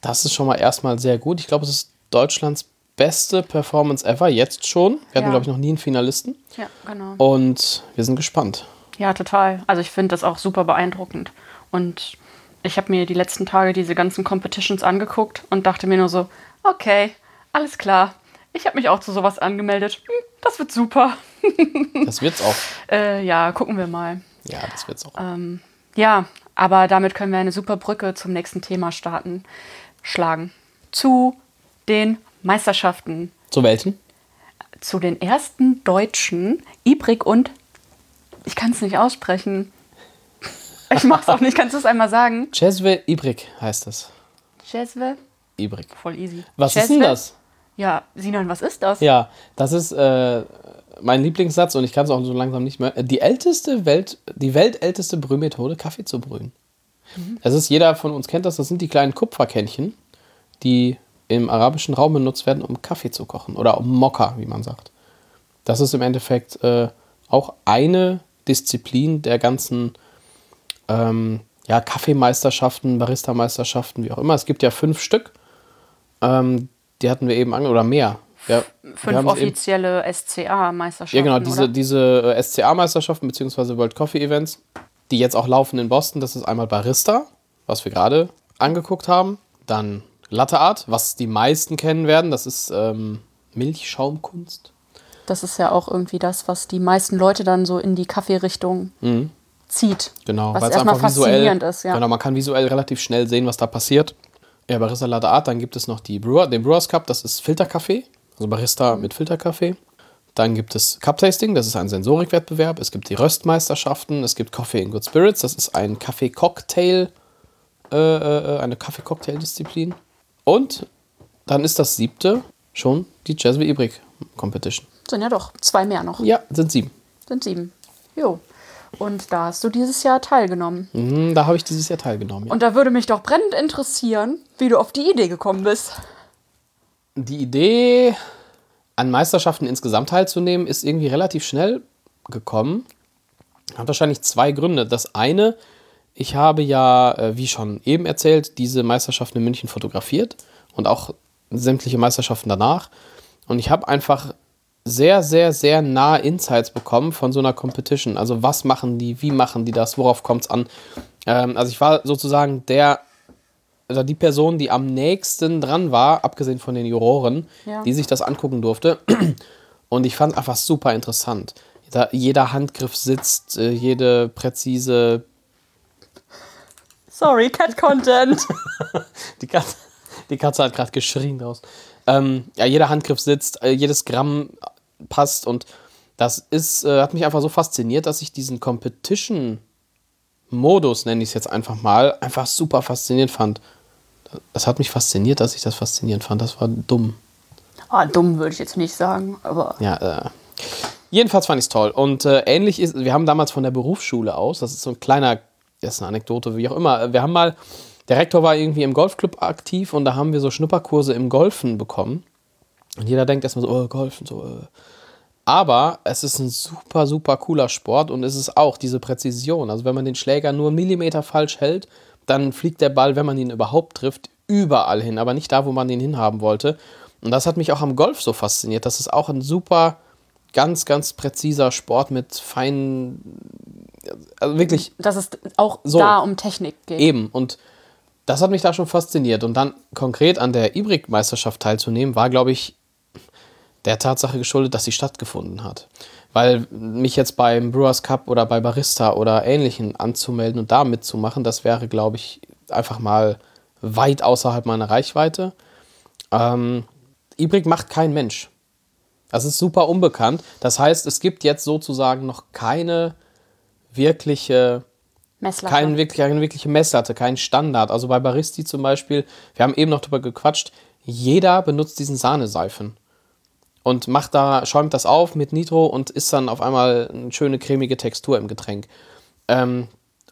Das ist schon mal erstmal sehr gut. Ich glaube, es ist Deutschlands beste Performance ever, jetzt schon. Wir hatten, Ja. glaube ich, noch nie einen Finalisten. ja, genau. Und wir sind gespannt. Ja, total. Also ich finde das auch super beeindruckend. Und ich habe mir die letzten Tage diese ganzen Competitions angeguckt und dachte mir nur so, okay, alles klar. Ich habe mich auch zu sowas angemeldet. Hm, Das wird super. (laughs) Das wird's auch. Äh, ja, gucken wir mal. Ja, das wird's auch. Ja, aber damit können wir eine super Brücke zum nächsten Thema starten, schlagen. Zu den Meisterschaften. Zu welchen? Zu den ersten Deutschen, Ibrik und ich kann es nicht aussprechen. Ich mach's auch nicht. Kannst du es einmal sagen? (laughs) Cesve Ibrik heißt das. Jezwe? Ibrik. Voll easy. Was ist denn das? Ja, Sinan, was ist das? Ja, das ist äh, mein Lieblingssatz und ich kann es auch so langsam nicht mehr. Die älteste Welt, die weltälteste Brühmethode, Kaffee zu brühen. Das ist, jeder von uns kennt das, das sind die kleinen Kupferkännchen, die im arabischen Raum benutzt werden, um Kaffee zu kochen oder um Mokka, wie man sagt. Das ist im Endeffekt äh, auch eine Disziplin der ganzen ähm, ja, Kaffeemeisterschaften, Barista-Meisterschaften, wie auch immer. Es gibt ja fünf Stück. Ähm, die hatten wir eben an oder mehr. Ja, Fünf offizielle SCA-Meisterschaften. ja, genau, diese, oder? diese äh, SCA-Meisterschaften bzw. World Coffee Events, die jetzt auch laufen in Boston. Das ist einmal Barista, was wir gerade angeguckt haben. Dann Latte Art, was die meisten kennen werden. Das ist ähm, Milchschaumkunst. Das ist ja auch irgendwie das, was die meisten Leute dann so in die Kaffeerichtung zieht. Genau, Was weil es erstmal einfach visuell, faszinierend ist, ja. genau, man kann visuell relativ schnell sehen, was da passiert. Ja, Barista Latte Art, dann gibt es noch die Brewer, den Brewers Cup, das ist Filterkaffee, also Barista mit Filterkaffee. Dann gibt es Cup Tasting, das ist ein Sensorikwettbewerb. Es gibt die Röstmeisterschaften, es gibt Coffee in Good Spirits, das ist ein Kaffee-Cocktail, äh, äh, eine Kaffee-Cocktail-Disziplin. Und dann ist das siebte schon die Jasmine Ibrik Competition. Sind ja doch zwei mehr noch. Ja, sind sieben. Sind sieben. Jo. Und da hast du dieses Jahr teilgenommen. Mhm, da habe ich dieses Jahr teilgenommen. Ja. Und da würde mich doch brennend interessieren, wie du auf die Idee gekommen bist. die Idee, an Meisterschaften insgesamt teilzunehmen, ist irgendwie relativ schnell gekommen. Hat wahrscheinlich zwei Gründe. Das eine, ich habe ja, äh, wie schon eben erzählt, diese Meisterschaften in München fotografiert und auch sämtliche Meisterschaften danach. Und ich habe einfach sehr, sehr, sehr nahe Insights bekommen von so einer Competition. Also was machen die, wie machen die das, worauf kommt es an. Ähm, also ich war sozusagen der also die Person, die am nächsten dran war, abgesehen von den Juroren, Ja. die sich das angucken durfte. (clears throat) Und ich fand es einfach super interessant. Da jeder Handgriff sitzt, äh, jede präzise. Sorry, Cat Content. (laughs) Die Katze, die Katze hat gerade geschrien draus. Ähm, ja, jeder Handgriff sitzt, äh, jedes Gramm passt und das ist, äh, hat mich einfach so fasziniert, dass ich diesen Competition-Modus, nenne ich es jetzt einfach mal, einfach super faszinierend fand. Das hat mich fasziniert, dass ich das faszinierend fand. Das war dumm. Ah, dumm würde ich jetzt nicht sagen, aber Ja, äh, jedenfalls fand ich es toll. Und äh, ähnlich ist, wir haben damals von der Berufsschule aus, das ist so ein kleiner, das ist eine Anekdote, wie auch immer, wir haben mal, der Rektor war irgendwie im Golfclub aktiv und da haben wir so Schnupperkurse im Golfen bekommen. Und jeder denkt erstmal so, oh, Golfen, so, äh. Aber es ist ein super, super cooler Sport und es ist auch diese Präzision. Also wenn man den Schläger nur Millimeter falsch hält, dann fliegt der Ball, wenn man ihn überhaupt trifft, überall hin, aber nicht da, wo man ihn hinhaben wollte. Und das hat mich auch am Golf so fasziniert. Das ist auch ein super, ganz, ganz präziser Sport mit feinen also wirklich Dass es auch So. da um Technik geht. Eben. Und das hat mich da schon fasziniert. Und dann konkret an der Ibrik-Meisterschaft teilzunehmen, war, glaube ich, der Tatsache geschuldet, dass sie stattgefunden hat. Weil mich jetzt beim Brewers Cup oder bei Barista oder Ähnlichen anzumelden und da mitzumachen, das wäre, glaube ich, einfach mal weit außerhalb meiner Reichweite. Ähm, Ibrik macht kein Mensch. Das ist super unbekannt. Das heißt, es gibt jetzt sozusagen noch keine wirkliche Messlatte. kein wirklich, keine wirkliche Messlatte, kein Standard. Also bei Baristi zum Beispiel, wir haben eben noch drüber gequatscht, jeder benutzt diesen Sahneseifen und macht da, schäumt das auf mit Nitro und ist dann auf einmal eine schöne cremige Textur im Getränk. Ähm,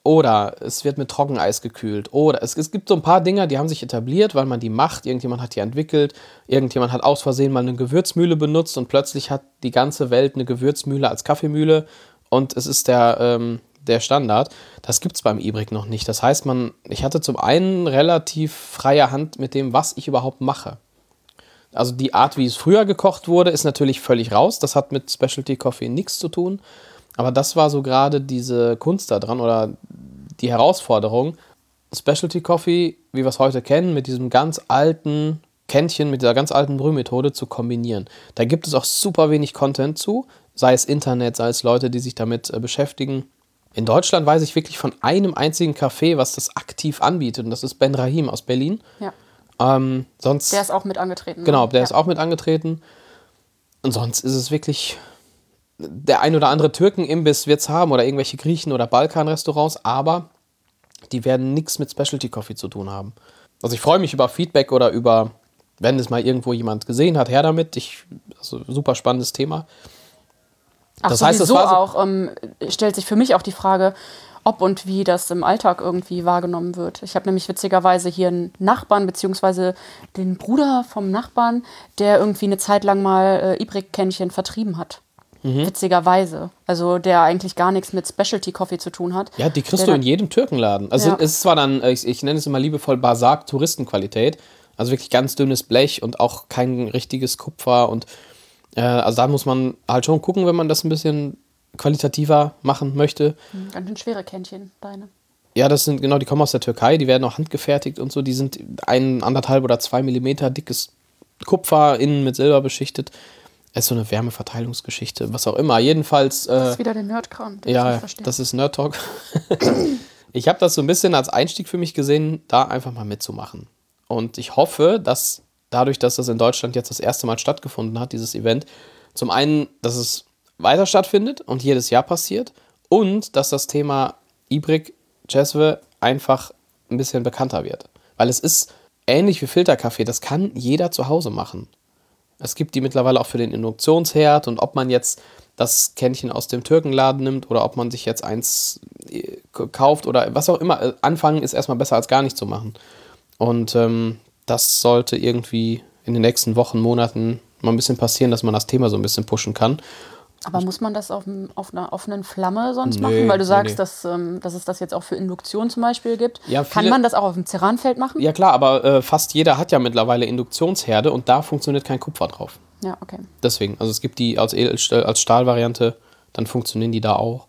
oder es wird mit Trockeneis gekühlt. Oder es, es gibt so ein paar Dinger, die haben sich etabliert, weil man die macht. Irgendjemand hat die entwickelt. Irgendjemand hat aus Versehen mal eine Gewürzmühle benutzt und plötzlich hat die ganze Welt eine Gewürzmühle als Kaffeemühle und es ist der, ähm, der Standard. Das gibt es beim Ibrik noch nicht. Das heißt, man, ich hatte zum einen relativ freie Hand mit dem, was ich überhaupt mache. Also die Art, wie es früher gekocht wurde, ist natürlich völlig raus. Das hat mit Specialty Coffee nichts zu tun. Aber das war so gerade diese Kunst da dran oder die Herausforderung, Specialty Coffee, wie wir es heute kennen, mit diesem ganz alten Kännchen, mit dieser ganz alten Brühmethode zu kombinieren. Da gibt es auch super wenig Content zu, sei es Internet, sei es Leute, die sich damit äh, beschäftigen. In Deutschland weiß ich wirklich von einem einzigen Café, was das aktiv anbietet, und das ist Ben Rahim aus Berlin. Ja. Ähm, sonst Der ist auch mit angetreten. ne? Genau, der ja. ist auch mit angetreten. Und sonst ist es wirklich. Der ein oder andere Türkenimbiss wird es haben oder irgendwelche Griechen- oder Balkanrestaurants, aber die werden nichts mit Specialty Coffee zu tun haben. Also ich freue mich über Feedback oder über, wenn es mal irgendwo jemand gesehen hat, her damit. Ich, also super spannendes Thema. Ach, Das heißt, das war so- auch, ähm, stellt sich für mich auch die Frage, ob und wie das im Alltag irgendwie wahrgenommen wird. Ich habe nämlich witzigerweise hier einen Nachbarn, beziehungsweise den Bruder vom Nachbarn, der irgendwie eine Zeit lang mal äh, Ibrik-Kännchen vertrieben hat. Mhm. Witzigerweise. Also der eigentlich gar nichts mit Specialty Coffee zu tun hat. Ja, die kriegst du in jedem Türkenladen. Also Ja. es ist zwar dann, ich, ich nenne es immer liebevoll Basark Touristenqualität, also wirklich ganz dünnes Blech und auch kein richtiges Kupfer und äh, also da muss man halt schon gucken, wenn man das ein bisschen qualitativer machen möchte. Ganz schön schwere Kännchen, deine. Ja, das sind genau, die kommen aus der Türkei, die werden auch handgefertigt und so, die sind ein, anderthalb oder zwei Millimeter dickes Kupfer, innen mit Silber beschichtet. Ist so eine Wärmeverteilungsgeschichte, was auch immer. Jedenfalls. Das Äh, ist wieder der Nerdkram, ja, das ist Nerd Talk. (laughs) ich habe das so ein bisschen als Einstieg für mich gesehen, da einfach mal mitzumachen. Und ich hoffe, dass dadurch, dass das in Deutschland jetzt das erste Mal stattgefunden hat, dieses Event, zum einen, dass es weiter stattfindet und jedes Jahr passiert und dass das Thema Ibrik, Cesve einfach ein bisschen bekannter wird. Weil es ist ähnlich wie Filterkaffee, das kann jeder zu Hause machen. Es gibt die mittlerweile auch für den Induktionsherd und ob man jetzt das Kännchen aus dem Türkenladen nimmt oder ob man sich jetzt eins äh, kauft oder was auch immer. Äh, Anfangen ist erstmal besser als gar nicht zu machen. Und ähm, das sollte irgendwie in den nächsten Wochen, Monaten mal ein bisschen passieren, dass man das Thema so ein bisschen pushen kann. Aber muss man das auf, auf einer offenen Flamme sonst Nee, machen? Weil du sagst, nee. Dass, ähm, dass es das jetzt auch für Induktion zum Beispiel gibt. Ja, Kann viele- man das auch auf dem Ceranfeld machen? Ja klar, aber äh, fast jeder hat ja mittlerweile Induktionsherde und da funktioniert kein Kupfer drauf. Ja, okay. Deswegen, also es gibt die als, Edelstahl, als Stahlvariante, dann funktionieren die da auch.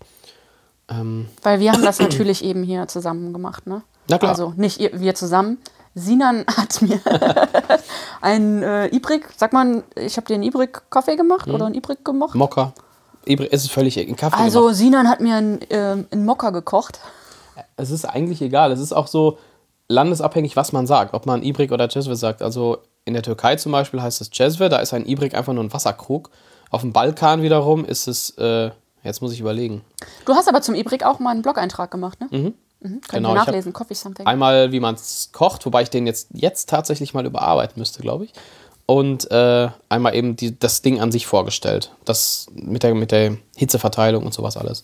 Ähm, Weil wir haben das natürlich eben hier zusammen gemacht, ne? Na klar. Also nicht ihr, wir zusammen. Sinan (laughs) hat mir (laughs) ein äh, Ibrik, sag mal, ich habe dir einen Ibrik-Kaffee gemacht oder einen Ibrik gemocht. Mokka. Es ist völlig ein Kaffee. Also gemacht. Sinan hat mir einen, ähm, einen Mokka gekocht. Es ist eigentlich egal. Es ist auch so landesabhängig, was man sagt. Ob man Ibrik oder Cezve sagt. Also in der Türkei zum Beispiel heißt es Cezve, da ist ein Ibrik einfach nur ein Wasserkrug. Auf dem Balkan wiederum ist es, äh, jetzt muss ich überlegen. Du hast aber zum Ibrik auch mal einen Blog-Eintrag gemacht, ne? Mhm. Können Genau, nachlesen, Coffee Something. Einmal, wie man es kocht, wobei ich den jetzt, jetzt tatsächlich mal überarbeiten müsste, glaube ich. Und äh, einmal eben die, das Ding an sich vorgestellt. Das mit der, mit der Hitzeverteilung und sowas alles.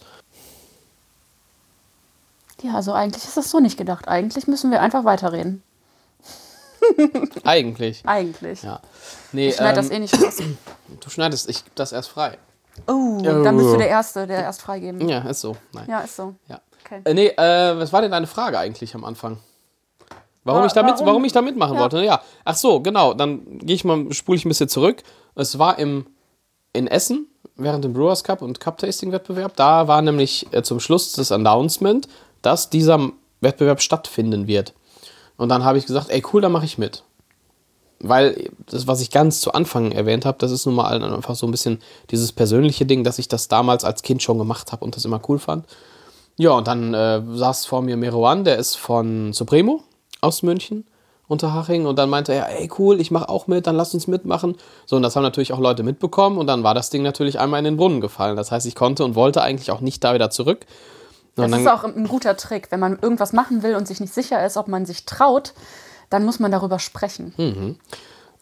Ja, also eigentlich ist das so nicht gedacht. Eigentlich müssen wir einfach weiterreden. (laughs) (laughs) Eigentlich. Eigentlich. Ja. Nee, Ich schneide das ähm, eh nicht raus. (clears throat) du schneidest, ich gebe das erst frei. Oh, dann bist du der Erste, der erst freigeben. Ja, ist so. Nein. Ja, ist so. Ja. Okay. Äh, nee, äh, was war denn deine Frage eigentlich am Anfang? Warum, Wa- ich, damit, warum- warum? ich da mitmachen Ja. wollte? Ja. Ach so, genau. Dann gehe ich mal, spule ich ein bisschen zurück. Es war im, in Essen, während dem Brewers Cup und Cup-Tasting-Wettbewerb. Da war nämlich äh, zum Schluss das Announcement, dass dieser Wettbewerb stattfinden wird. Und dann habe ich gesagt, ey cool, da mache ich mit. Weil das, was ich ganz zu Anfang erwähnt habe, das ist nun mal einfach so ein bisschen dieses persönliche Ding, dass ich das damals als Kind schon gemacht habe und das immer cool fand. Ja, und dann äh, saß vor mir Meroan, der ist von Supremo aus München, Unterhaching. Und dann meinte er, ey cool, ich mache auch mit, dann lass uns mitmachen. So, und das haben natürlich auch Leute mitbekommen. Und dann war das Ding natürlich einmal in den Brunnen gefallen. Das heißt, ich konnte und wollte eigentlich auch nicht da wieder zurück. Und das ist auch ein guter Trick. Wenn man irgendwas machen will und sich nicht sicher ist, ob man sich traut, dann muss man darüber sprechen. Mhm.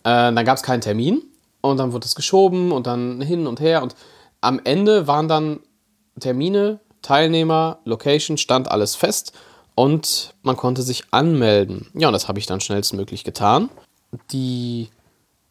Äh, dann gab es keinen Termin und dann wurde es geschoben und dann hin und her. Und am Ende waren dann Termine, Teilnehmer, Location, stand alles fest und man konnte sich anmelden. Ja, und das habe ich dann schnellstmöglich getan. Die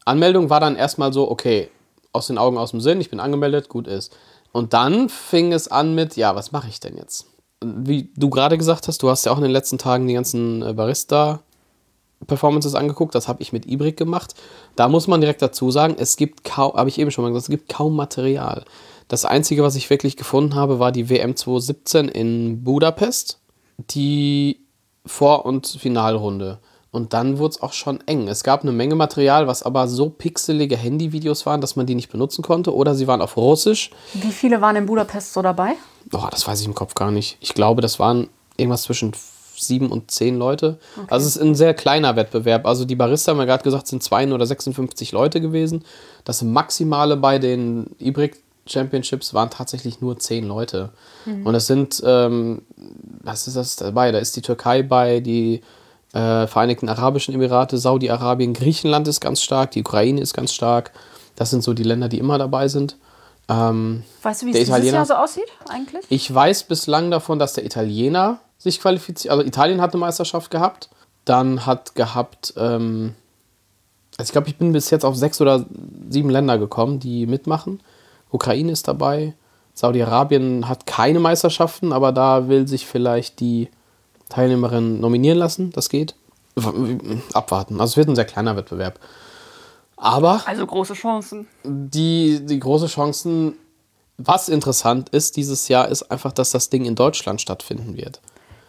Anmeldung war dann erstmal so, okay, aus den Augen, aus dem Sinn, ich bin angemeldet, gut ist. Und dann fing es an mit, ja, was mache ich denn jetzt? Wie du gerade gesagt hast, du hast ja auch in den letzten Tagen die ganzen äh, Barista-Performances angeguckt, das habe ich mit Ibrik gemacht. Da muss man direkt dazu sagen, es gibt kaum, habe ich eben schon mal gesagt, es gibt kaum Material. Das Einzige, was ich wirklich gefunden habe, war die WM 2017 in Budapest, die Vor- und Finalrunde. Und dann wurde es auch schon eng. Es gab eine Menge Material, was aber so pixelige Handyvideos waren, dass man die nicht benutzen konnte. Oder sie waren auf Russisch. Wie viele waren in Budapest so dabei? Oh, das weiß ich im Kopf gar nicht. Ich glaube, das waren irgendwas zwischen sieben und zehn Leute. Okay. Also es ist ein sehr kleiner Wettbewerb. Also die Barista haben wir gerade gesagt, sind zwei oder 56 Leute gewesen. Das Maximale bei den Ibrik Championships waren tatsächlich nur zehn Leute. Mhm. Und es sind, ähm, was ist das dabei? Da ist die Türkei bei, die äh, Vereinigten Arabischen Emirate, Saudi-Arabien, Griechenland ist ganz stark, die Ukraine ist ganz stark. Das sind so die Länder, die immer dabei sind. Ähm, weißt du, wie es dieses Jahr so aussieht eigentlich? Ich weiß bislang davon, dass der Italiener sich qualifiziert. Also Italien hat eine Meisterschaft gehabt. Dann hat gehabt, ähm, also ich glaube, ich bin bis jetzt auf sechs oder sieben Länder gekommen, die mitmachen. Ukraine ist dabei. Saudi-Arabien hat keine Meisterschaften, aber da will sich vielleicht die Teilnehmerin nominieren lassen. Das geht. Abwarten. Also es wird ein sehr kleiner Wettbewerb. Aber. Also große Chancen. Die, die große Chancen. Was interessant ist dieses Jahr, ist einfach, dass das Ding in Deutschland stattfinden wird.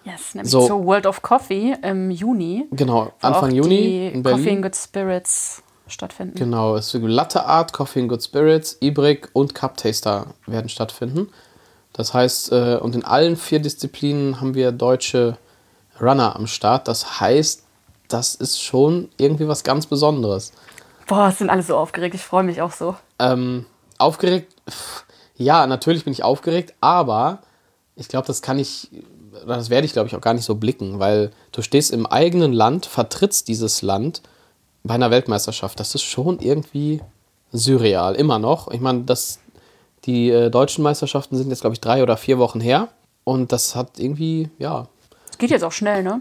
Yes, nämlich so, zur World of Coffee im Juni. Genau, Anfang Juni in Berlin. Coffee and Good Spirits stattfinden. Genau, es wird Latte Art, Coffee and Good Spirits, Ibrik und Cup Taster werden stattfinden. Das heißt, äh, und in allen vier Disziplinen haben wir deutsche Runner am Start. Das heißt, das ist schon irgendwie was ganz Besonderes. Boah, es sind alle so aufgeregt. Ich freue mich auch so. Ähm, aufgeregt? Ja, natürlich bin ich aufgeregt, aber ich glaube, das kann ich, das werde ich, glaube ich, auch gar nicht so blicken, weil du stehst im eigenen Land, vertrittst dieses Land bei einer Weltmeisterschaft. Das ist schon irgendwie surreal, immer noch. Ich meine, das, die äh, deutschen Meisterschaften sind jetzt, glaube ich, drei oder vier Wochen her. Und das hat irgendwie, ja. Es geht jetzt auch schnell, ne?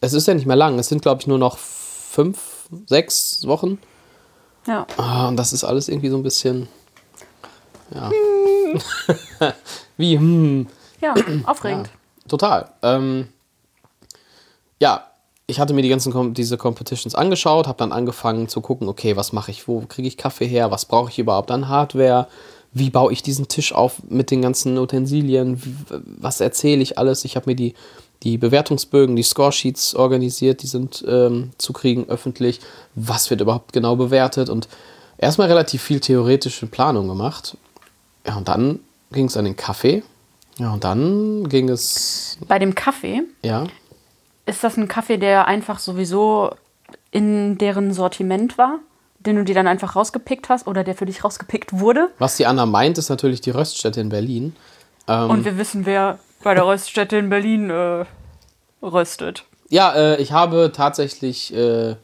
Es ist ja nicht mehr lang. Es sind, glaube ich, nur noch fünf, sechs Wochen. Ja. Ah, und das ist alles irgendwie so ein bisschen. Ja. Hm. (laughs) Wie, hm. Ja, aufregend. Ja, total. Ähm, ja, ich hatte mir die ganzen diese Competitions angeschaut, habe dann angefangen zu gucken, okay, was mache ich, wo kriege ich Kaffee her, was brauche ich überhaupt an Hardware, wie baue ich diesen Tisch auf mit den ganzen Utensilien, was erzähle ich alles. Ich habe mir die, die Bewertungsbögen, die Scoresheets organisiert, die sind ähm, zu kriegen öffentlich, was wird überhaupt genau bewertet und erstmal relativ viel theoretische Planung gemacht. Ja, und dann ging es an den Kaffee. Ja, und dann ging es. Bei dem Kaffee? Ja. Ist das ein Kaffee, der einfach sowieso in deren Sortiment war? Den du dir dann einfach rausgepickt hast oder der für dich rausgepickt wurde? Was die Anna meint, ist natürlich die Röststätte in Berlin. Ähm, Und wir wissen, wer bei der Röststätte in Berlin äh, röstet. Ja, äh, ich habe tatsächlich äh,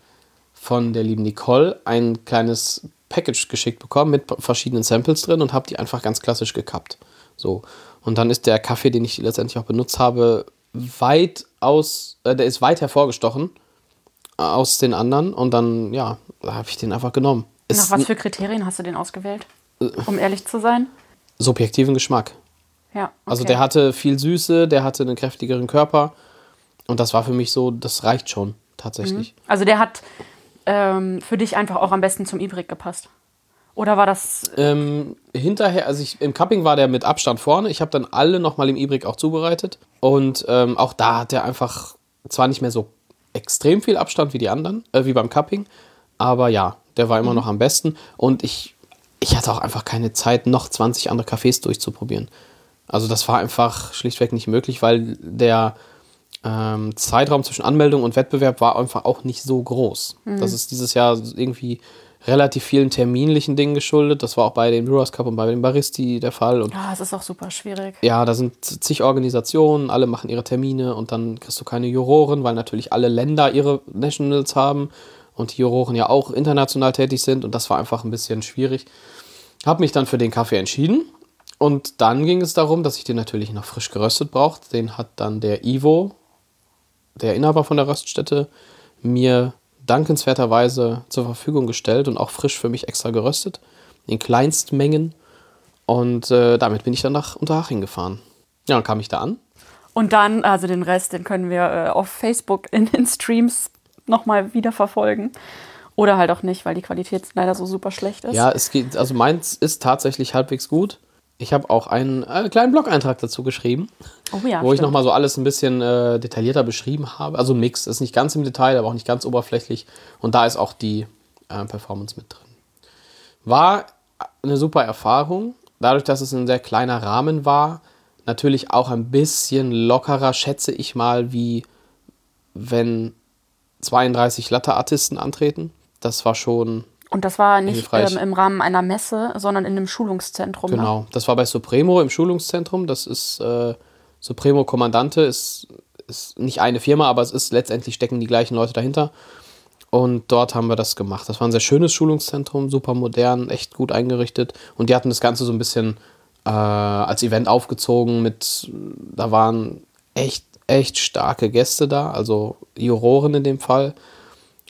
von der lieben Nicole ein kleines Package geschickt bekommen mit verschiedenen Samples drin und habe die einfach ganz klassisch gekappt. So. Und dann ist der Kaffee, den ich letztendlich auch benutzt habe, weit aus, äh, der ist weit hervorgestochen aus den anderen und dann, ja, habe ich den einfach genommen. Nach was für Kriterien hast du den ausgewählt, um ehrlich zu sein? Subjektiven Geschmack. Ja. Okay. Also der hatte viel Süße, der hatte einen kräftigeren Körper und das war für mich so, das reicht schon tatsächlich. Mhm. Also der hat ähm, für dich einfach auch am besten zum Ibrik gepasst. Oder war das. Ähm, hinterher, also ich, im Cupping war der mit Abstand vorne. Ich habe dann alle nochmal im Ibrik auch zubereitet. Und ähm, auch da hat er einfach zwar nicht mehr so extrem viel Abstand wie die anderen, äh, wie beim Cupping, aber ja, der war immer noch am besten. Und ich, ich hatte auch einfach keine Zeit, noch 20 andere Cafés durchzuprobieren. Also das war einfach schlichtweg nicht möglich, weil der ähm, Zeitraum zwischen Anmeldung und Wettbewerb war einfach auch nicht so groß. Das ist dieses Jahr irgendwie relativ vielen terminlichen Dingen geschuldet. Das war auch bei den Brewers Cup und bei den Baristi der Fall. Und Ja, es ist auch super schwierig. ja, da sind zig Organisationen, alle machen ihre Termine und dann kriegst du keine Juroren, weil natürlich alle Länder ihre Nationals haben und die Juroren ja auch international tätig sind und das war einfach ein bisschen schwierig. Habe mich dann für den Kaffee entschieden und dann ging es darum, dass ich den natürlich noch frisch geröstet brauchte. Den hat dann der Ivo, der Inhaber von der Röststätte, mir dankenswerterweise zur Verfügung gestellt und auch frisch für mich extra geröstet, in Kleinstmengen. Und äh, damit bin ich dann nach Unterhaching gefahren. Ja, dann kam ich da an. Und dann, also den Rest, den können wir äh, auf Facebook in den Streams nochmal wieder verfolgen. Oder halt auch nicht, weil die Qualität leider so super schlecht ist. Ja, es geht, also meins ist tatsächlich halbwegs gut. Ich habe auch einen äh, kleinen Blog-Eintrag dazu geschrieben, oh ja, wo ich stimmt. nochmal so alles ein bisschen äh, detaillierter beschrieben habe. Also ein Mix, ist nicht ganz im Detail, aber auch nicht ganz oberflächlich. Und da ist auch die äh, Performance mit drin. War eine super Erfahrung. Dadurch, dass es ein sehr kleiner Rahmen war, natürlich auch ein bisschen lockerer, schätze ich mal, wie wenn 32 Latte-Artisten antreten. Das war schon Und das war nicht ähm, im Rahmen einer Messe, sondern in einem Schulungszentrum. Ne? Genau, das war bei Supremo im Schulungszentrum. Das ist äh, Supremo Kommandante, ist, ist nicht eine Firma, aber es ist letztendlich stecken die gleichen Leute dahinter. Und dort haben wir das gemacht. Das war ein sehr schönes Schulungszentrum, super modern, echt gut eingerichtet. Und die hatten das Ganze so ein bisschen äh, als Event aufgezogen mit, da waren echt, echt starke Gäste da, also Juroren in dem Fall.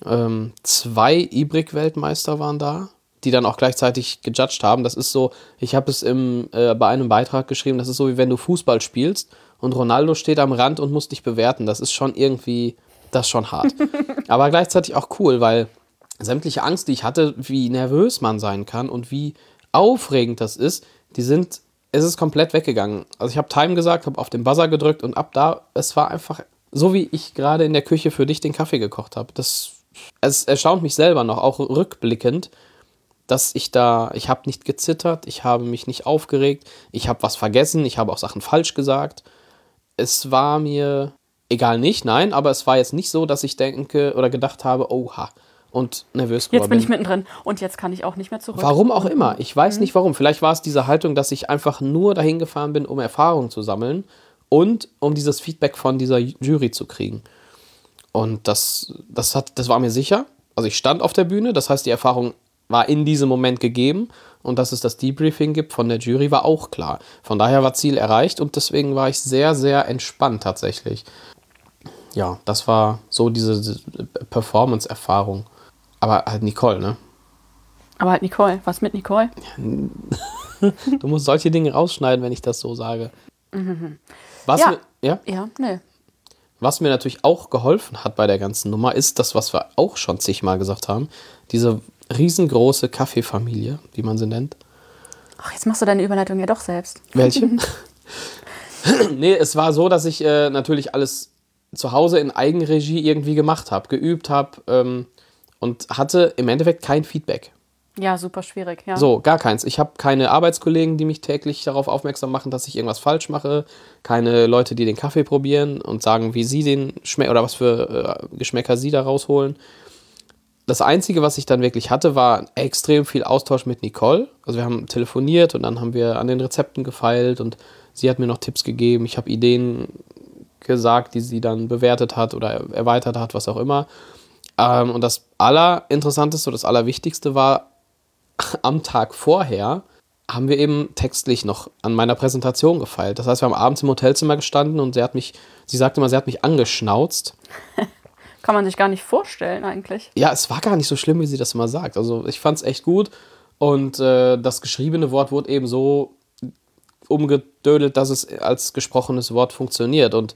Ähm, zwei Ibrik-Weltmeister waren da, die dann auch gleichzeitig gejudged haben. Das ist so, ich habe es im, äh, bei einem Beitrag geschrieben, das ist so wie wenn du Fußball spielst und Ronaldo steht am Rand und muss dich bewerten. Das ist schon irgendwie, das ist schon hart. (laughs) Aber gleichzeitig auch cool, weil sämtliche Angst, die ich hatte, wie nervös man sein kann und wie aufregend das ist, die sind, es ist komplett weggegangen. Also ich habe Time gesagt, habe auf den Buzzer gedrückt und ab da, es war einfach so, wie ich gerade in der Küche für dich den Kaffee gekocht habe. Das, es erstaunt mich selber noch, auch rückblickend, dass ich da, ich habe nicht gezittert, ich habe mich nicht aufgeregt, ich habe was vergessen, ich habe auch Sachen falsch gesagt. Es war mir egal nicht, nein, aber es war jetzt nicht so, dass ich denke oder gedacht habe, oha, und nervös Jetzt geworden bin ich mittendrin. Und jetzt kann ich auch nicht mehr zurück. Warum auch immer. Ich weiß nicht warum. Vielleicht war es diese Haltung, dass ich einfach nur dahin gefahren bin, um Erfahrung zu sammeln und um dieses Feedback von dieser Jury zu kriegen. Und das, das, hat, das war mir sicher. Also ich stand auf der Bühne, das heißt, die Erfahrung war in diesem Moment gegeben. Und dass es das Debriefing gibt von der Jury, war auch klar. Von daher war Ziel erreicht und deswegen war ich sehr, sehr entspannt tatsächlich. Ja, das war so diese diese Performance-Erfahrung. Aber halt Nicole, ne? Aber halt Nicole. Was mit Nicole? (laughs) Du musst solche Dinge rausschneiden, wenn ich das so sage. Was, Ja. Mir, ja? Ja, nee. Was mir natürlich auch geholfen hat bei der ganzen Nummer, ist das, was wir auch schon zigmal gesagt haben. Diese riesengroße Kaffeefamilie, wie man sie nennt. Ach, jetzt machst du deine Überleitung ja doch selbst. Welche? (laughs) (laughs) nee, es war so, dass ich äh, natürlich alles zu Hause in Eigenregie irgendwie gemacht habe, geübt habe ähm, und hatte im Endeffekt kein Feedback. Ja, super schwierig, ja. So, gar keins. Ich habe keine Arbeitskollegen, die mich täglich darauf aufmerksam machen, dass ich irgendwas falsch mache. Keine Leute, die den Kaffee probieren und sagen, wie sie den schmecken oder was für äh, Geschmäcker sie da rausholen. Das Einzige, was ich dann wirklich hatte, war extrem viel Austausch mit Nicole. Also wir haben telefoniert und dann haben wir an den Rezepten gefeilt und sie hat mir noch Tipps gegeben. Ich habe Ideen gesagt, die sie dann bewertet hat oder erweitert hat, was auch immer. Ähm, und das Allerinteressanteste das Allerwichtigste war, am Tag vorher haben wir eben textlich noch an meiner Präsentation gefeilt. Das heißt, wir haben abends im Hotelzimmer gestanden und sie hat mich, sie sagte mal, sie hat mich angeschnauzt. (laughs) Kann man sich gar nicht vorstellen eigentlich. Ja, es war gar nicht so schlimm, wie sie das immer sagt. Also ich fand es echt gut und äh, das geschriebene Wort wurde eben so umgedödelt, dass es als gesprochenes Wort funktioniert. Und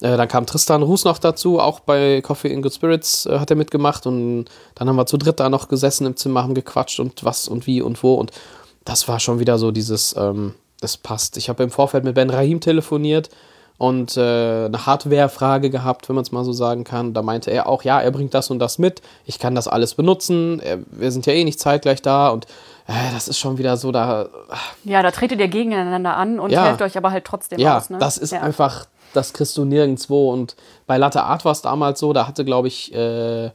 Äh, dann kam Tristan Ruß noch dazu, auch bei Coffee in Good Spirits äh, hat er mitgemacht und dann haben wir zu dritt da noch gesessen im Zimmer, haben gequatscht und was und wie und wo und das war schon wieder so dieses, ähm, das passt. Ich habe im Vorfeld mit Ben Rahim telefoniert und äh, eine Hardware-Frage gehabt, wenn man es mal so sagen kann. Da meinte er auch, ja, er bringt das und das mit, ich kann das alles benutzen, er, wir sind ja eh nicht zeitgleich da und äh, das ist schon wieder so da. Ja, da tretet ihr gegeneinander an und Ja. helft euch aber halt trotzdem Ja, aus. Ne? das ist ja. einfach, das kriegst du nirgendwo. Und bei Latte Art war es damals so, da hatte, glaube ich, äh,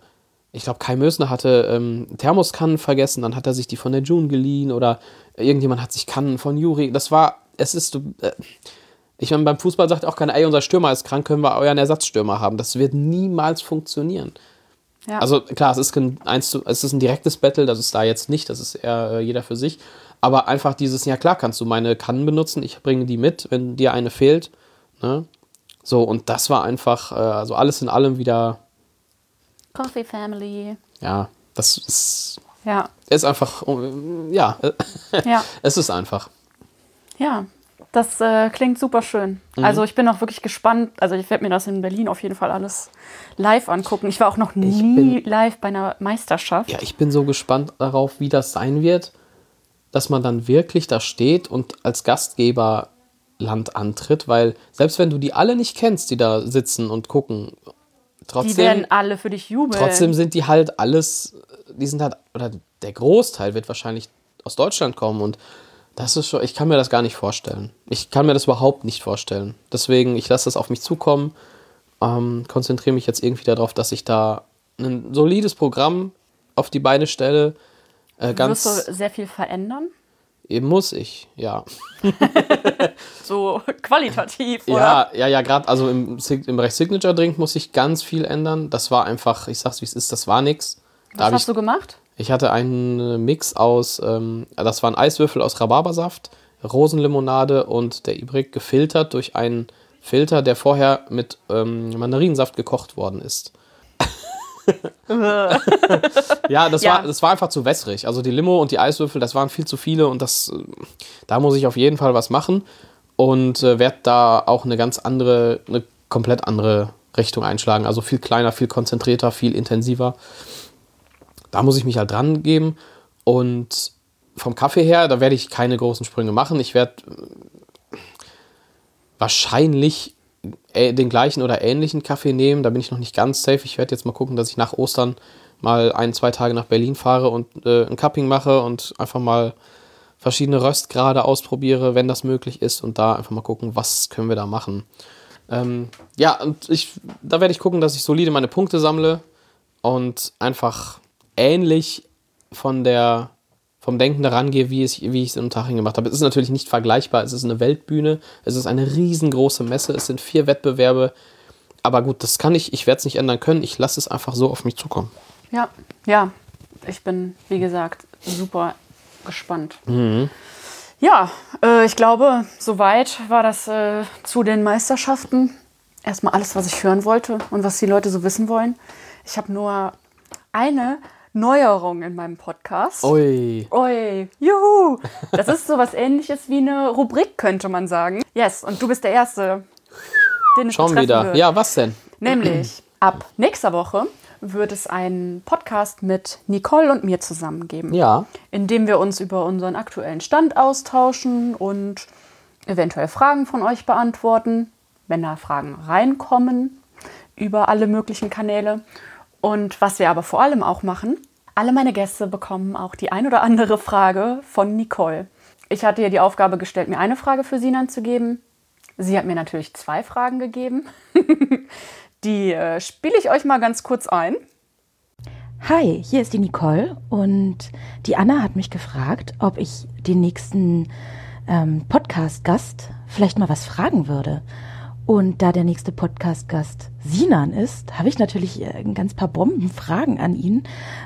ich glaube, Kai Mösner hatte ähm, Thermoskannen vergessen, dann hat er sich die von der June geliehen oder irgendjemand hat sich Kannen von Juri. Das war, es ist, äh, ich meine, beim Fußball sagt auch keiner, ey, unser Stürmer ist krank, können wir euren Ersatzstürmer haben. Das wird niemals funktionieren. Ja. Also klar, es ist, ein, es ist ein direktes Battle, das ist da jetzt nicht, das ist eher äh, jeder für sich. Aber einfach dieses, ja klar, kannst du meine Kannen benutzen, ich bringe die mit, wenn dir eine fehlt. Ne? So, und das war einfach, äh, also alles in allem wieder, Coffee Family. ja, das ist, Ja, ist einfach, ja, (laughs) ja, es ist einfach. ja. Das äh, klingt super schön. Mhm. Also ich bin auch wirklich gespannt. Also ich werde mir das in Berlin auf jeden Fall alles live angucken. Ich war auch noch nie live bei einer Meisterschaft. Ja, ich bin so gespannt darauf, wie das sein wird, dass man dann wirklich da steht und als Gastgeber Land antritt, weil selbst wenn du die alle nicht kennst, die da sitzen und gucken, Die trotzdem, werden alle für dich jubeln. trotzdem sind die halt alles, die sind halt, oder der Großteil wird wahrscheinlich aus Deutschland kommen und das ist schon, ich kann mir das gar nicht vorstellen. Ich kann mir das überhaupt nicht vorstellen. Deswegen, ich lasse das auf mich zukommen, ähm, konzentriere mich jetzt irgendwie darauf, dass ich da ein solides Programm auf die Beine stelle. Äh, ganz Wirst du sehr viel verändern? Eben muss ich, ja. (laughs) So qualitativ, oder? Ja, ja, ja, gerade also im, im Bereich Signature Drink muss ich ganz viel ändern. Das war einfach, ich sag's wie es ist, das war nix. Da Was hast ich, du gemacht? ich hatte einen Mix aus, ähm, das waren Eiswürfel aus Rhabarbersaft, Rosenlimonade und der Ibrik gefiltert durch einen Filter, der vorher mit ähm, Mandarinensaft gekocht worden ist. Ja, das, Ja. War, das war einfach zu wässrig. Also die Limo und die Eiswürfel, das waren viel zu viele und das, äh, da muss ich auf jeden Fall was machen und äh, werde da auch eine ganz andere, eine komplett andere Richtung einschlagen. Also viel kleiner, viel konzentrierter, viel intensiver. Da muss ich mich halt dran geben und vom Kaffee her, da werde ich keine großen Sprünge machen. Ich werde äh, wahrscheinlich den gleichen oder ähnlichen Kaffee nehmen. Da bin ich noch nicht ganz safe. Ich werde jetzt mal gucken, dass ich nach Ostern mal ein, zwei Tage nach Berlin fahre und äh, ein Cupping mache und einfach mal verschiedene Röstgrade ausprobiere, wenn das möglich ist und da einfach mal gucken, was können wir da machen. Ähm, ja, und ich, da werde ich gucken, dass ich solide meine Punkte sammle und einfach ähnlich von der, vom Denken daran gehe, wie, es, wie ich es in Unterhaching gemacht habe. Es ist natürlich nicht vergleichbar, es ist eine Weltbühne, es ist eine riesengroße Messe, es sind vier Wettbewerbe, aber gut, das kann ich, ich werde es nicht ändern können, ich lasse es einfach so auf mich zukommen. Ja, ja. Ich bin, wie gesagt, super gespannt. Mhm. Ja, äh, ich glaube, soweit war das äh, zu den Meisterschaften. Erstmal alles, was ich hören wollte und was die Leute so wissen wollen. Ich habe nur eine Neuerung in meinem Podcast. Ui. Oi, juhu! Das ist so was ähnliches wie eine Rubrik, könnte man sagen. Yes, und du bist der Erste, den es Schon wieder. wird. Ja, was denn? Nämlich (clears throat) ab nächster Woche wird es einen Podcast mit Nicole und mir zusammen geben, Ja. in dem wir uns über unseren aktuellen Stand austauschen und eventuell Fragen von euch beantworten, wenn da Fragen reinkommen über alle möglichen Kanäle. Und was wir aber vor allem auch machen, alle meine Gäste bekommen auch die ein oder andere Frage von Nicole. Ich hatte ihr die Aufgabe gestellt, mir eine Frage für Sinan zu geben. Sie hat mir natürlich zwei Fragen gegeben. (laughs) Die äh, spiele ich euch mal ganz kurz ein. Hi, hier ist die Nicole und die Anna hat mich gefragt, ob ich den nächsten ähm, Podcast-Gast vielleicht mal was fragen würde. Und da der nächste Podcast-Gast Sinan ist, habe ich natürlich äh, ein ganz paar Bombenfragen an ihn.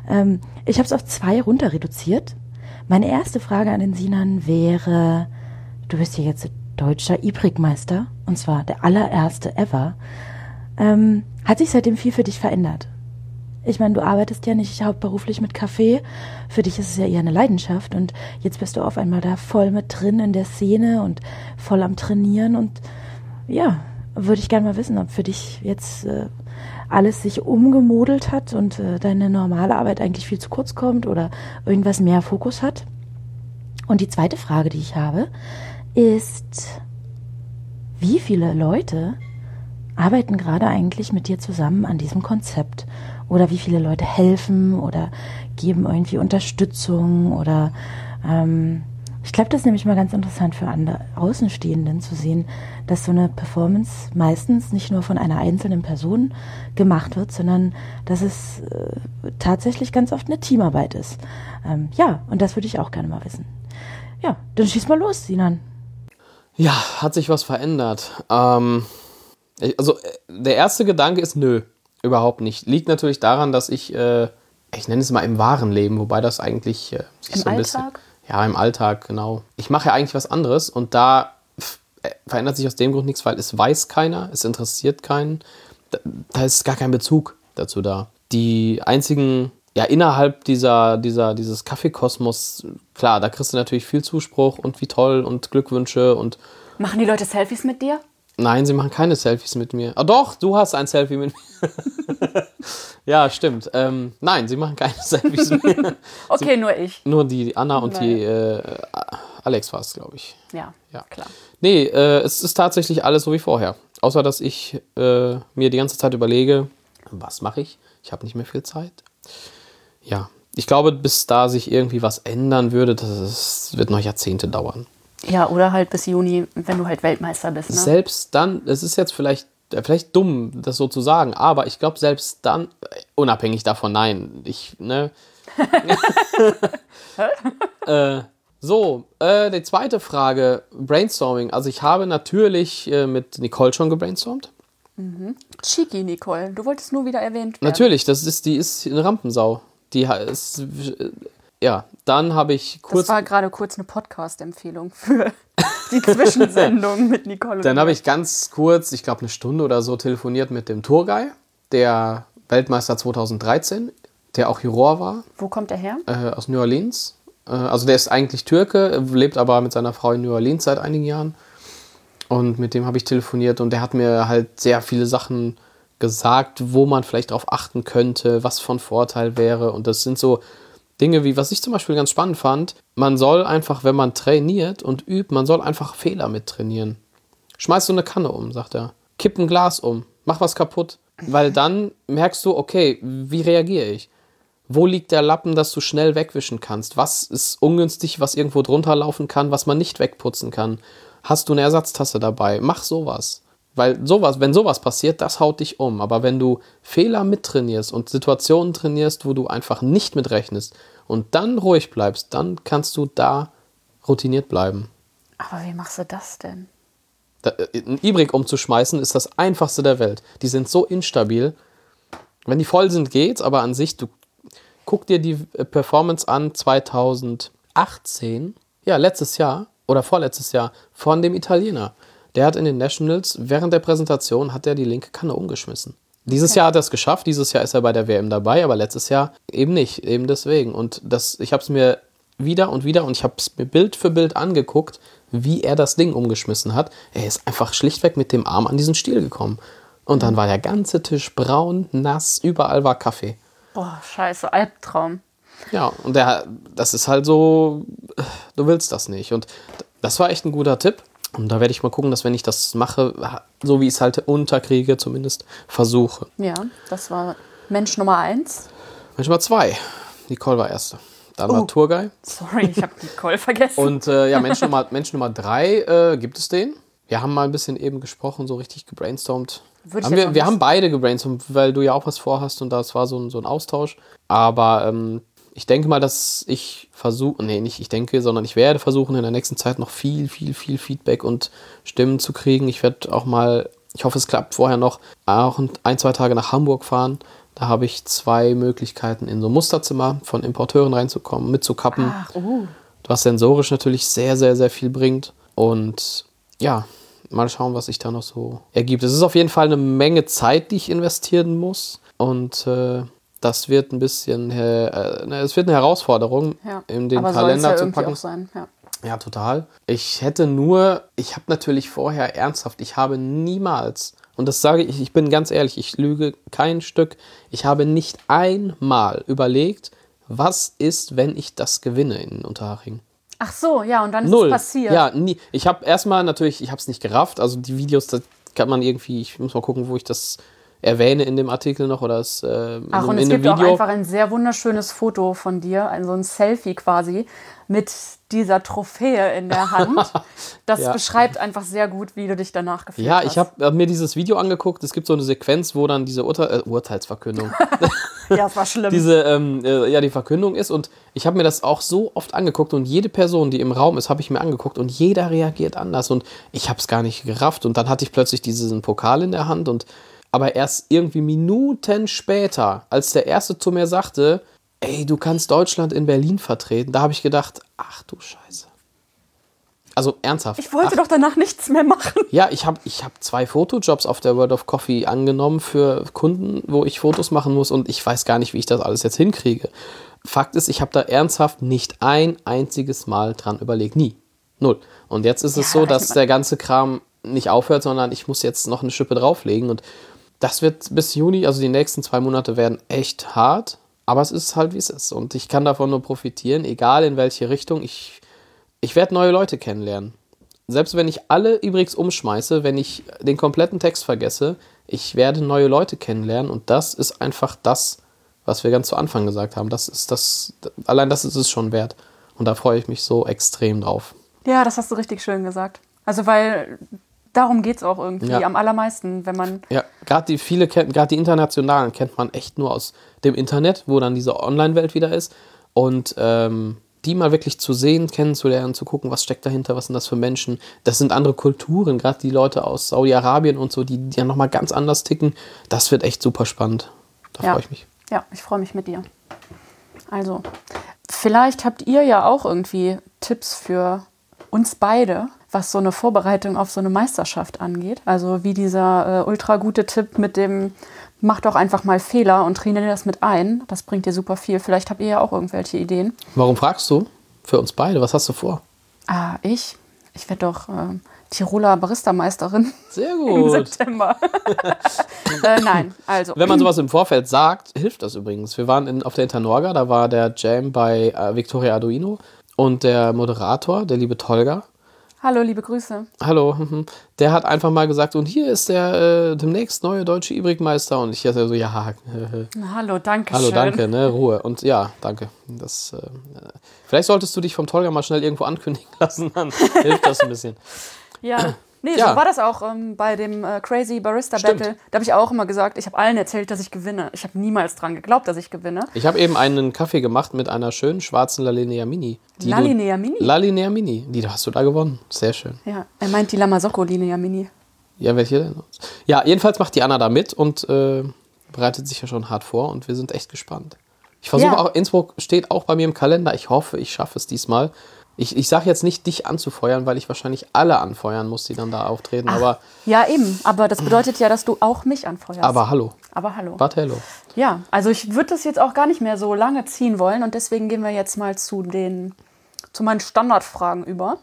Ähm, ich habe es auf zwei runter reduziert. Meine erste Frage an den Sinan wäre, du bist ja jetzt deutscher Ibrik-Meister und zwar der allererste ever. Ähm, hat sich seitdem viel für dich verändert? Ich meine, du arbeitest ja nicht hauptberuflich mit Kaffee. Für dich ist es ja eher eine Leidenschaft. Und jetzt bist du auf einmal da voll mit drin in der Szene und voll am Trainieren. Und ja, würde ich gerne mal wissen, ob für dich jetzt äh, alles sich umgemodelt hat und äh, deine normale Arbeit eigentlich viel zu kurz kommt oder irgendwas mehr Fokus hat. Und die zweite Frage, die ich habe, ist, wie viele Leute arbeiten gerade eigentlich mit dir zusammen an diesem Konzept? Oder wie viele Leute helfen oder geben irgendwie Unterstützung oder ähm, ich glaube, das ist nämlich mal ganz interessant für andere Außenstehenden zu sehen, dass so eine Performance meistens nicht nur von einer einzelnen Person gemacht wird, sondern dass es äh, tatsächlich ganz oft eine Teamarbeit ist. Ähm, ja, und das würde ich auch gerne mal wissen. Ja, dann schieß mal los, Sinan. Ja, hat sich was verändert. Ähm, also äh, der erste Gedanke ist nö, überhaupt nicht. Liegt natürlich daran, dass ich, äh, ich nenne es mal im wahren Leben, wobei das eigentlich äh, sich Im so ein Alltag? bisschen ja, im Alltag, genau. Ich mache ja eigentlich was anderes und da äh, verändert sich aus dem Grund nichts, weil es weiß keiner, es interessiert keinen. Da, da ist gar kein Bezug dazu da. Die einzigen, ja, innerhalb dieser, dieser, dieses Kaffeekosmos, klar, da kriegst du natürlich viel Zuspruch und wie toll und Glückwünsche und. Machen die Leute Selfies mit dir? Nein, sie machen keine Selfies mit mir. Ah, doch, du hast ein Selfie mit mir. (laughs) ja, stimmt. Ähm, nein, sie machen keine (laughs) Selfies mit mir. okay, sie, nur ich. Nur die Anna und Nein. die äh, Alex war es, glaube ich. Ja, ja, klar. Nee, äh, es ist tatsächlich alles so wie vorher. Außer, dass ich äh, mir die ganze Zeit überlege, was mache ich? Ich habe nicht mehr viel Zeit. Ja, ich glaube, bis da sich irgendwie was ändern würde, das wird noch Jahrzehnte dauern. Ja, oder halt bis Juni, wenn du halt Weltmeister bist. Ne? Selbst dann, es ist jetzt vielleicht, vielleicht dumm, das so zu sagen, aber ich glaube, selbst dann, unabhängig davon, nein, ich, ne. (laughs) (laughs) äh, so, äh, die zweite Frage, Brainstorming. Also ich habe natürlich äh, mit Nicole schon gebrainstormt. Mhm. Cheeky Nicole, du wolltest nur wieder erwähnt werden. Natürlich, das ist, die ist eine Rampensau. Die ist ja, dann habe ich kurz. Das war gerade kurz eine Podcast-Empfehlung für (laughs) die Zwischensendung mit Nicole. Dann habe ich ganz kurz, ich glaube eine Stunde oder so, telefoniert mit dem Tourguy, der Weltmeister 2013, der auch Juror war. Wo kommt er her? Äh, aus New Orleans. Äh, also der ist eigentlich Türke, lebt aber mit seiner Frau in New Orleans seit einigen Jahren. Und mit dem habe ich telefoniert und der hat mir halt sehr viele Sachen gesagt, wo man vielleicht darauf achten könnte, was von Vorteil wäre. Und das sind so Dinge wie, was ich zum Beispiel ganz spannend fand, man soll einfach, wenn man trainiert und übt, man soll einfach Fehler mit trainieren. Schmeiß so eine Kanne um, sagt er. Kipp ein Glas um, mach was kaputt. Weil dann merkst du, okay, wie reagiere ich? Wo liegt der Lappen, dass du schnell wegwischen kannst? Was ist ungünstig, was irgendwo drunter laufen kann, was man nicht wegputzen kann? Hast du eine Ersatztasse dabei? Mach sowas. Weil sowas, wenn sowas passiert, das haut dich um. Aber wenn du Fehler mittrainierst und Situationen trainierst, wo du einfach nicht mitrechnest und dann ruhig bleibst, dann kannst du da routiniert bleiben. Aber wie machst du das denn? Da, äh, ein Ibrik umzuschmeißen ist das einfachste der Welt. Die sind so instabil. Wenn die voll sind, geht's, aber an sich, du guck dir die äh, Performance an 2018, ja, letztes Jahr oder vorletztes Jahr von dem Italiener. Der hat in den Nationals, während der Präsentation, hat er die linke Kanne umgeschmissen. Dieses okay. Jahr hat er es geschafft, dieses Jahr ist er bei der WM dabei, aber letztes Jahr eben nicht, eben deswegen. Und das, ich habe es mir wieder und wieder und ich habe es mir Bild für Bild angeguckt, wie er das Ding umgeschmissen hat. Er ist einfach schlichtweg mit dem Arm an diesen Stiel gekommen. Und dann war der ganze Tisch braun, nass, überall war Kaffee. Boah, scheiße, Albtraum. Ja, und der, das ist halt so, du willst das nicht. Und das war echt ein guter Tipp. Und da werde ich mal gucken, dass wenn ich das mache, so wie ich es halt unterkriege, zumindest versuche. Ja, das war Mensch Nummer eins. Mensch Nummer zwei. Nicole war erste. Dann oh, war Tourguy. Sorry, ich habe Nicole vergessen. Und äh, ja, Mensch Nummer, (laughs) Mensch Nummer drei, äh, gibt es den? Wir haben mal ein bisschen eben gesprochen, so richtig gebrainstormt. Haben wir, wir haben beide gebrainstormt, weil du ja auch was vorhast und das war so ein, so ein Austausch. Aber ähm, ich denke mal, dass ich versuche, nee, nicht ich denke, sondern ich werde versuchen, in der nächsten Zeit noch viel, viel, viel Feedback und Stimmen zu kriegen. Ich werde auch mal, ich hoffe, es klappt vorher noch, auch ein, zwei Tage nach Hamburg fahren. Da habe ich zwei Möglichkeiten, in so ein Musterzimmer von Importeuren reinzukommen, mitzukappen. Ach, uh. Was sensorisch natürlich sehr, sehr, sehr viel bringt. Und ja, mal schauen, was sich da noch so ergibt. Es ist auf jeden Fall eine Menge Zeit, die ich investieren muss. Und äh, das wird ein bisschen, äh, es wird eine Herausforderung, ja. in den Aber Kalender ja zu packen. Auch sein. Ja. Ja, total. Ich hätte nur, ich habe natürlich vorher ernsthaft, ich habe niemals, und das sage ich, ich bin ganz ehrlich, ich lüge kein Stück, ich habe nicht einmal überlegt, was ist, wenn ich das gewinne in Unterhaching. Ach so, ja, und dann ist Null. es passiert. Ja, nie. Ich habe erstmal natürlich, ich habe es nicht gerafft. Also die Videos, das kann man irgendwie, ich muss mal gucken, wo ich das erwähne in dem Artikel noch oder es, äh, Ach, in, und in es gibt auch Video. einfach ein sehr wunderschönes Foto von dir, also ein Selfie quasi, mit dieser Trophäe in der (laughs) Hand. Das Ja. beschreibt einfach sehr gut, wie du dich danach gefühlt ja, hast. ich habe hab mir dieses Video angeguckt. Es gibt so eine Sequenz, wo dann diese Urteil, äh, Urteilsverkündung, (laughs) Ja, es war schlimm. diese, ähm, äh, ja, die Verkündung ist. Und ich habe mir das auch so oft angeguckt und jede Person, die im Raum ist, habe ich mir angeguckt und jeder reagiert anders und ich habe es gar nicht gerafft. Und dann hatte ich plötzlich diesen Pokal in der Hand und aber erst irgendwie Minuten später, als der Erste zu mir sagte, ey, du kannst Deutschland in Berlin vertreten, da habe ich gedacht, ach du Scheiße. Also ernsthaft. ich wollte ach, doch danach nichts mehr machen. ja, ich habe ich hab zwei Fotojobs auf der World of Coffee angenommen für Kunden, wo ich Fotos machen muss und ich weiß gar nicht, wie ich das alles jetzt hinkriege. Fakt ist, ich habe da ernsthaft nicht ein einziges Mal dran überlegt. Nie. Null. Und jetzt ist es Ja, so, dass der ganze Kram nicht aufhört, sondern ich muss jetzt noch eine Schippe drauflegen und das wird bis Juni, also die nächsten zwei Monate werden echt hart, aber es ist halt wie es ist und ich kann davon nur profitieren, egal in welche Richtung. Ich, ich werde neue Leute kennenlernen. Selbst wenn ich alle übrigens umschmeiße, wenn ich den kompletten Text vergesse, ich werde neue Leute kennenlernen und das ist einfach das, was wir ganz zu Anfang gesagt haben. Das ist das, allein das ist es schon wert. Und da freue ich mich so extrem drauf. Ja, das hast du richtig schön gesagt. Also, weil darum geht es auch irgendwie Ja. am allermeisten, wenn man. Ja, gerade die viele kennt, gerade die internationalen kennt man echt nur aus dem Internet, wo dann diese Online-Welt wieder ist. Und ähm, die mal wirklich zu sehen, kennenzulernen, zu gucken, was steckt dahinter, was sind das für Menschen. Das sind andere Kulturen, gerade die Leute aus Saudi-Arabien und so, die, die ja nochmal ganz anders ticken. Das wird echt super spannend. Da Ja. freue ich mich. Ja, ich freue mich mit dir. Also, vielleicht habt ihr ja auch irgendwie Tipps für uns beide, was so eine Vorbereitung auf so eine Meisterschaft angeht. Also wie dieser äh, ultra gute Tipp mit dem mach doch einfach mal Fehler und trainiere das mit ein. Das bringt dir super viel. Vielleicht habt ihr ja auch irgendwelche Ideen. Warum fragst du? Für uns beide, was hast du vor? Ah, ich? Ich werde doch ähm, Tiroler Barista-Meisterin Sehr (laughs) im gut. September. (laughs) äh, nein, also. Wenn man sowas im Vorfeld sagt, hilft das übrigens. Wir waren in, auf der Internorga, da war der Jam bei äh, Victoria Arduino und der Moderator, der liebe Tolga, Hallo, liebe Grüße. Hallo, mhm. der hat einfach mal gesagt, und hier ist der äh, demnächst neue deutsche Ibrigmeister. Und ich dachte so, ja, (laughs) Hallo, danke hallo, schön. danke, ne, Ruhe. Und ja, danke. Das, äh, äh, vielleicht solltest du dich vom Tolga mal schnell irgendwo ankündigen (laughs) lassen, dann hilft das ein bisschen. Ja. Nee, Ja. so war das auch ähm, bei dem äh, Crazy Barista Stimmt. Battle. Da habe ich auch immer gesagt, ich habe allen erzählt, dass ich gewinne. Ich habe niemals dran geglaubt, dass ich gewinne. Ich habe eben einen Kaffee gemacht mit einer schönen schwarzen Lalinea Mini. Lalinea Mini? Lalinea Mini, die hast du da gewonnen. Sehr schön. Ja, er meint die Lamasocco Linea Mini. Ja, welche denn? Ja, jedenfalls macht die Anna da mit und äh, bereitet sich ja schon hart vor und wir sind echt gespannt. Ich versuche Ja. auch, Innsbruck steht auch bei mir im Kalender. Ich hoffe, ich schaffe es diesmal. Ich, ich sage jetzt nicht, dich anzufeuern, weil ich wahrscheinlich alle anfeuern muss, die dann da auftreten. Aber, Ja, eben. Aber das bedeutet ja, dass du auch mich anfeuerst. aber hallo. Aber hallo. Warte, hello. Ja, also ich würde das jetzt auch gar nicht mehr so lange ziehen wollen und deswegen gehen wir jetzt mal zu den zu meinen Standardfragen über.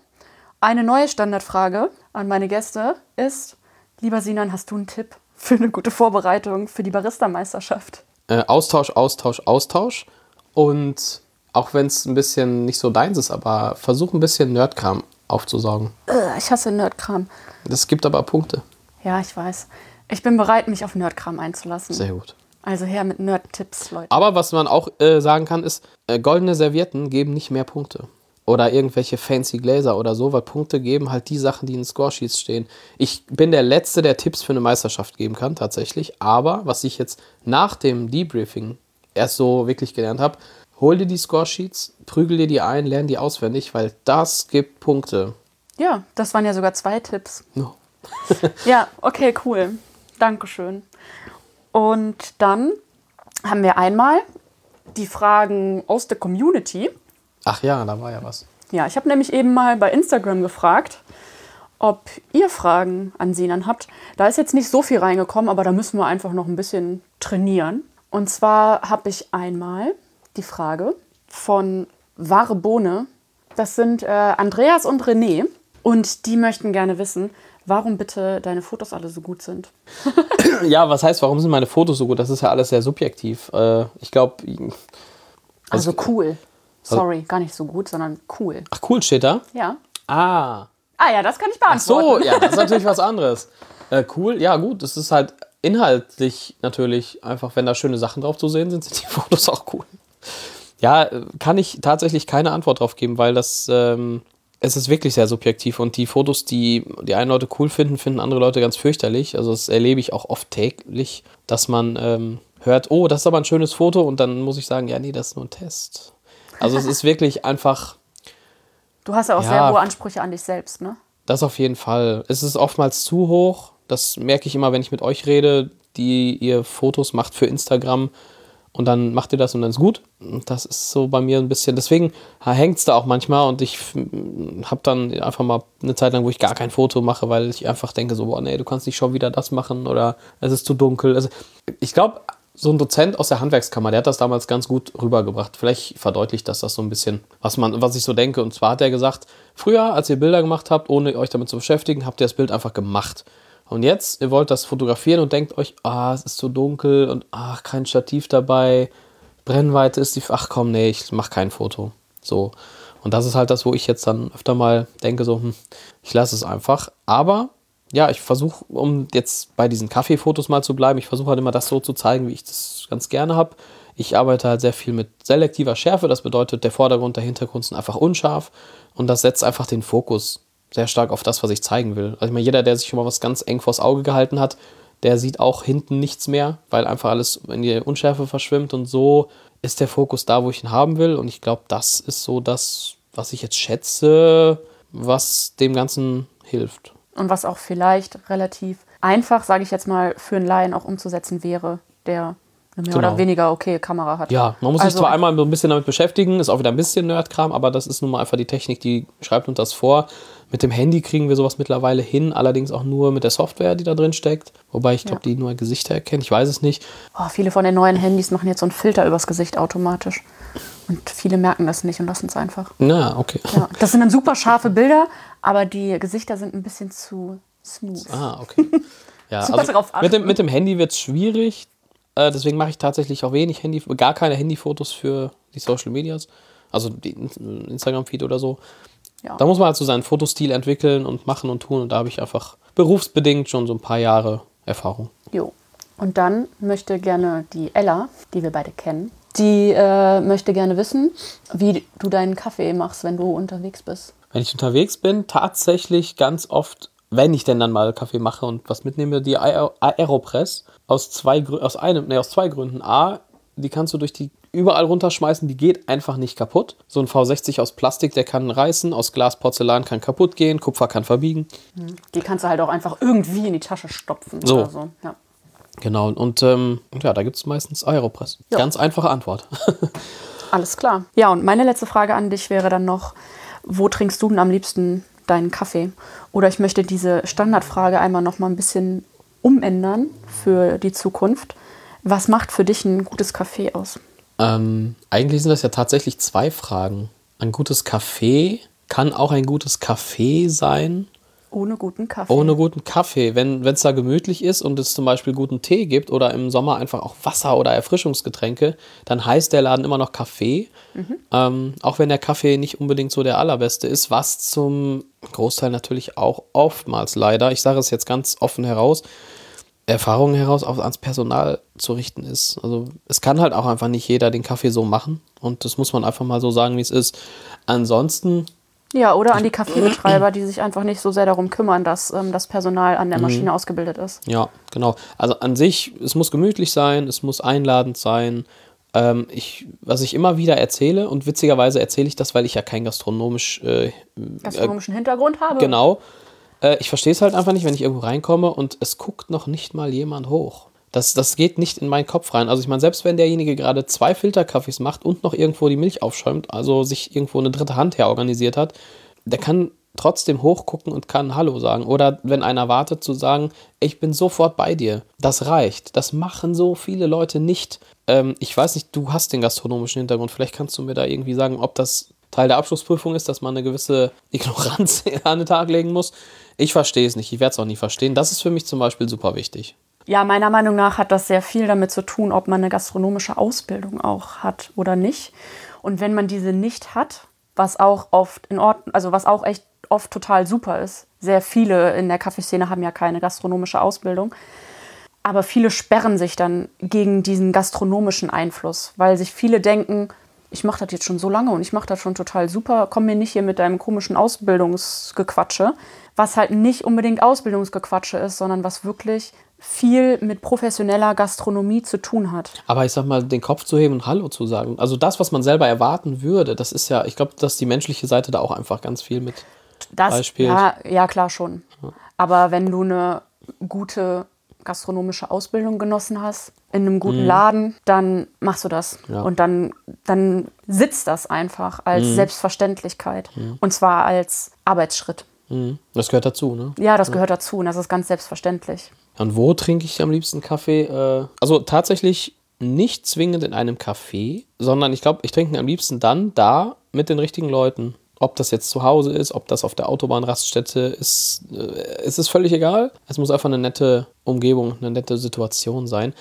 Eine neue Standardfrage an meine Gäste ist: Lieber Sinan, hast du einen Tipp für eine gute Vorbereitung für die Barista-Meisterschaft? Äh, Austausch, Austausch, Austausch. Und auch wenn es ein bisschen nicht so deins ist, aber versuch ein bisschen Nerdkram aufzusaugen. Äh, ich hasse Nerdkram. Das gibt aber Punkte. Ja, ich weiß. Ich bin bereit, mich auf Nerdkram einzulassen. Sehr gut. Also her mit Nerd-Tipps, Leute. Aber was man auch äh, sagen kann, ist, äh, goldene Servietten geben nicht mehr Punkte. Oder irgendwelche fancy Gläser oder so, weil Punkte geben halt die Sachen, die in Scoresheets stehen. Ich bin der Letzte, der Tipps für eine Meisterschaft geben kann, tatsächlich. Aber was ich jetzt nach dem Debriefing erst so wirklich gelernt habe, hol dir die Scoresheets, prügel dir die ein, lern die auswendig, weil das gibt Punkte. Ja, das waren ja sogar zwei Tipps. No. (laughs) Ja, okay, cool. Dankeschön. Und dann haben wir einmal die Fragen aus der Community. Ach ja, da war ja was. Ja, ich habe nämlich eben mal bei Instagram gefragt, ob ihr Fragen an Sinan habt. Da ist jetzt nicht so viel reingekommen, aber da müssen wir einfach noch ein bisschen trainieren. Und zwar habe ich einmal die Frage von Wahre Bohne Das sind äh, Andreas und René. Und die möchten gerne wissen, warum bitte deine Fotos alle so gut sind. (coughs) Ja, was heißt, warum sind meine Fotos so gut? Das ist ja alles sehr subjektiv. Äh, ich glaube, Also cool. Sorry, gar nicht so gut, sondern cool. ach cool steht da. Ja. Ah, Ah ja, das kann ich Ach so, beantworten. ja, das ist natürlich was (laughs) anderes. Äh, cool, ja gut, es ist halt inhaltlich natürlich einfach, wenn da schöne Sachen drauf zu sehen sind, sind die Fotos auch cool. Ja, kann ich tatsächlich keine Antwort drauf geben, weil das, ähm, es ist wirklich sehr subjektiv und die Fotos, die die einen Leute cool finden, finden andere Leute ganz fürchterlich. Also das erlebe ich auch oft täglich, dass man ähm, hört, oh, das ist aber ein schönes Foto und dann muss ich sagen, ja, nee, das ist nur ein Test. Also es ist (laughs) wirklich einfach, Du hast ja auch Ja. sehr hohe Ansprüche an dich selbst, ne? Das auf jeden Fall. Es ist oftmals zu hoch. Das merke ich immer, wenn ich mit euch rede, die ihr Fotos macht für Instagram und dann macht ihr das und dann ist gut. Das ist so bei mir ein bisschen. Deswegen hängt es da auch manchmal und ich habe dann einfach mal eine Zeit lang, wo ich gar kein Foto mache, weil ich einfach denke so, boah, nee, du kannst nicht schon wieder das machen oder es ist zu dunkel. Also ich glaube, so ein Dozent aus der Handwerkskammer, der hat das damals ganz gut rübergebracht. Vielleicht verdeutlicht das das so ein bisschen, was man, was ich so denke. Und zwar hat er gesagt, früher, als ihr Bilder gemacht habt, ohne euch damit zu beschäftigen, habt ihr das Bild einfach gemacht. Und jetzt, ihr wollt das fotografieren und denkt euch, ah, es ist zu dunkel und ach, kein Stativ dabei, Brennweite ist die, ach komm, nee, ich mach kein Foto. So. Und das ist halt das, wo ich jetzt dann öfter mal denke, so, hm, ich lasse es einfach. Aber ja, ich versuche, um jetzt bei diesen Kaffeefotos mal zu bleiben, ich versuche halt immer das so zu zeigen, wie ich das ganz gerne habe. Ich arbeite halt sehr viel mit selektiver Schärfe, das bedeutet, der Vordergrund, der Hintergrund sind einfach unscharf und das setzt einfach den Fokus sehr stark auf das, was ich zeigen will. Also ich meine, jeder, der sich schon mal was ganz eng vors Auge gehalten hat, der sieht auch hinten nichts mehr, weil einfach alles in die Unschärfe verschwimmt und so ist der Fokus da, wo ich ihn haben will und ich glaube, das ist so das, was ich jetzt schätze, was dem Ganzen hilft. Und was auch vielleicht relativ einfach, sage ich jetzt mal, für einen Laien auch umzusetzen wäre, der mehr Genau. oder weniger okay Kamera hat. Ja, man muss sich Also zwar einmal so ein bisschen damit beschäftigen, ist auch wieder ein bisschen Nerdkram, aber das ist nun mal einfach die Technik, die schreibt uns das vor. Mit dem Handy kriegen wir sowas mittlerweile hin, allerdings auch nur mit der Software, die da drin steckt. Wobei ich glaube, die nur Gesichter erkennt, ich weiß es nicht. Oh, viele von den neuen Handys machen jetzt so einen Filter übers Gesicht automatisch. Und viele merken das nicht und lassen es einfach. Na, okay. Ja, das sind dann super scharfe Bilder, aber die Gesichter sind ein bisschen zu smooth. Ah, okay. Ja, (laughs) also mit, dem, mit dem Handy wird es schwierig. Äh, deswegen mache ich tatsächlich auch wenig Handy, gar keine Handyfotos für die Social Medias. Also Instagram-Feed oder so. Ja. Da muss man halt so seinen Fotostil entwickeln und machen und tun. Und da habe ich einfach berufsbedingt schon so ein paar Jahre Erfahrung. Jo. Und dann möchte gerne die Ella, die wir beide kennen, die äh, möchte gerne wissen, wie du deinen Kaffee machst, wenn du unterwegs bist. Wenn ich unterwegs bin, tatsächlich ganz oft, wenn ich denn dann mal Kaffee mache und was mitnehme, die Aer- Aeropress aus zwei aus einem, nee, aus zwei Gründen. A, die kannst du durch die überall runterschmeißen, die geht einfach nicht kaputt. So ein V60 aus Plastik, der kann reißen, aus Glas, Porzellan kann kaputt gehen, Kupfer kann verbiegen. Die kannst du halt auch einfach irgendwie in die Tasche stopfen So. oder so. Ja. Genau, und ähm, ja, da gibt es meistens Aeropress. Ja. Ganz einfache Antwort. (laughs) Alles klar. Ja, und meine letzte Frage an dich wäre dann noch, wo trinkst du denn am liebsten deinen Kaffee? Oder ich möchte diese Standardfrage einmal noch mal ein bisschen umändern für die Zukunft. Was macht für dich ein gutes Kaffee aus? ähm, eigentlich sind das ja tatsächlich zwei Fragen. Ein gutes Kaffee kann auch ein gutes Kaffee sein. Ohne guten Kaffee. Ohne guten Kaffee. Wenn es da gemütlich ist und es zum Beispiel guten Tee gibt oder im Sommer einfach auch Wasser oder Erfrischungsgetränke, dann heißt der Laden immer noch Kaffee. Ähm, auch wenn der Kaffee nicht unbedingt so der allerbeste ist, was zum Großteil natürlich auch oftmals leider, ich sage es jetzt ganz offen heraus, Erfahrungen heraus auch ans Personal zu richten ist. Also es kann halt auch einfach nicht jeder den Kaffee so machen und das muss man einfach mal so sagen, wie es ist. Ansonsten Ja, oder an die Kaffeebetreiber, die sich einfach nicht so sehr darum kümmern, dass ähm, das Personal Mhm. an der Maschine ausgebildet ist. Ja, genau. Also an sich, es muss gemütlich sein, es muss einladend sein. Ähm, ich, was ich immer wieder erzähle, und witzigerweise erzähle ich das, weil ich ja kein gastronomisch, äh, Gastronomischen Hintergrund habe. genau, äh, ich verstehe es halt einfach nicht, wenn ich irgendwo reinkomme und es guckt noch nicht mal jemand hoch. Das, das geht nicht in meinen Kopf rein. Also ich meine, selbst wenn derjenige gerade zwei Filterkaffees macht und noch irgendwo die Milch aufschäumt, also sich irgendwo eine dritte Hand herorganisiert hat, der kann trotzdem hochgucken und kann Hallo sagen. Oder wenn einer wartet, zu sagen, ich bin sofort bei dir. Das reicht. Das machen so viele Leute nicht. Ähm, ich weiß nicht, du hast den gastronomischen Hintergrund. Vielleicht kannst du mir da irgendwie sagen, ob das Teil der Abschlussprüfung ist, dass man eine gewisse Ignoranz (laughs) an den Tag legen muss. Ich verstehe es nicht, ich werde es auch nie verstehen. Das ist für mich zum Beispiel super wichtig. Ja, meiner Meinung nach hat das sehr viel damit zu tun, ob man eine gastronomische Ausbildung auch hat oder nicht. Und wenn man diese nicht hat, was auch oft in Ordnung, also was auch echt oft total super ist. Sehr viele in der Kaffeeszene haben ja keine gastronomische Ausbildung. Aber viele sperren sich dann gegen diesen gastronomischen Einfluss, weil sich viele denken, ich mache das jetzt schon so lange und ich mache das schon total super, komm mir nicht hier mit deinem komischen Ausbildungsgequatsche, was halt nicht unbedingt Ausbildungsgequatsche ist, sondern was wirklich viel mit professioneller Gastronomie zu tun hat. Aber ich sag mal, den Kopf zu heben und Hallo zu sagen. Also das, was man selber erwarten würde, das ist ja, ich glaube, dass die menschliche Seite da auch einfach ganz viel mit Das, beispielt. ja, ja, klar schon. Aber wenn du eine gute gastronomische Ausbildung genossen hast, in einem guten Laden, dann machst du das. Mhm. Ja. Und dann, dann sitzt das einfach als Mhm. Selbstverständlichkeit. Und zwar als Arbeitsschritt. Mhm. Das gehört dazu, ne? Ja, das gehört dazu und das ist ganz selbstverständlich. Und wo trinke ich am liebsten Kaffee? Äh, also tatsächlich nicht zwingend in einem Café, sondern ich glaube, ich trinke ihn am liebsten dann da mit den richtigen Leuten. Ob das jetzt zu Hause ist, ob das auf der Autobahnraststätte ist, äh, es ist völlig egal. Es muss einfach eine nette Umgebung, eine nette Situation sein.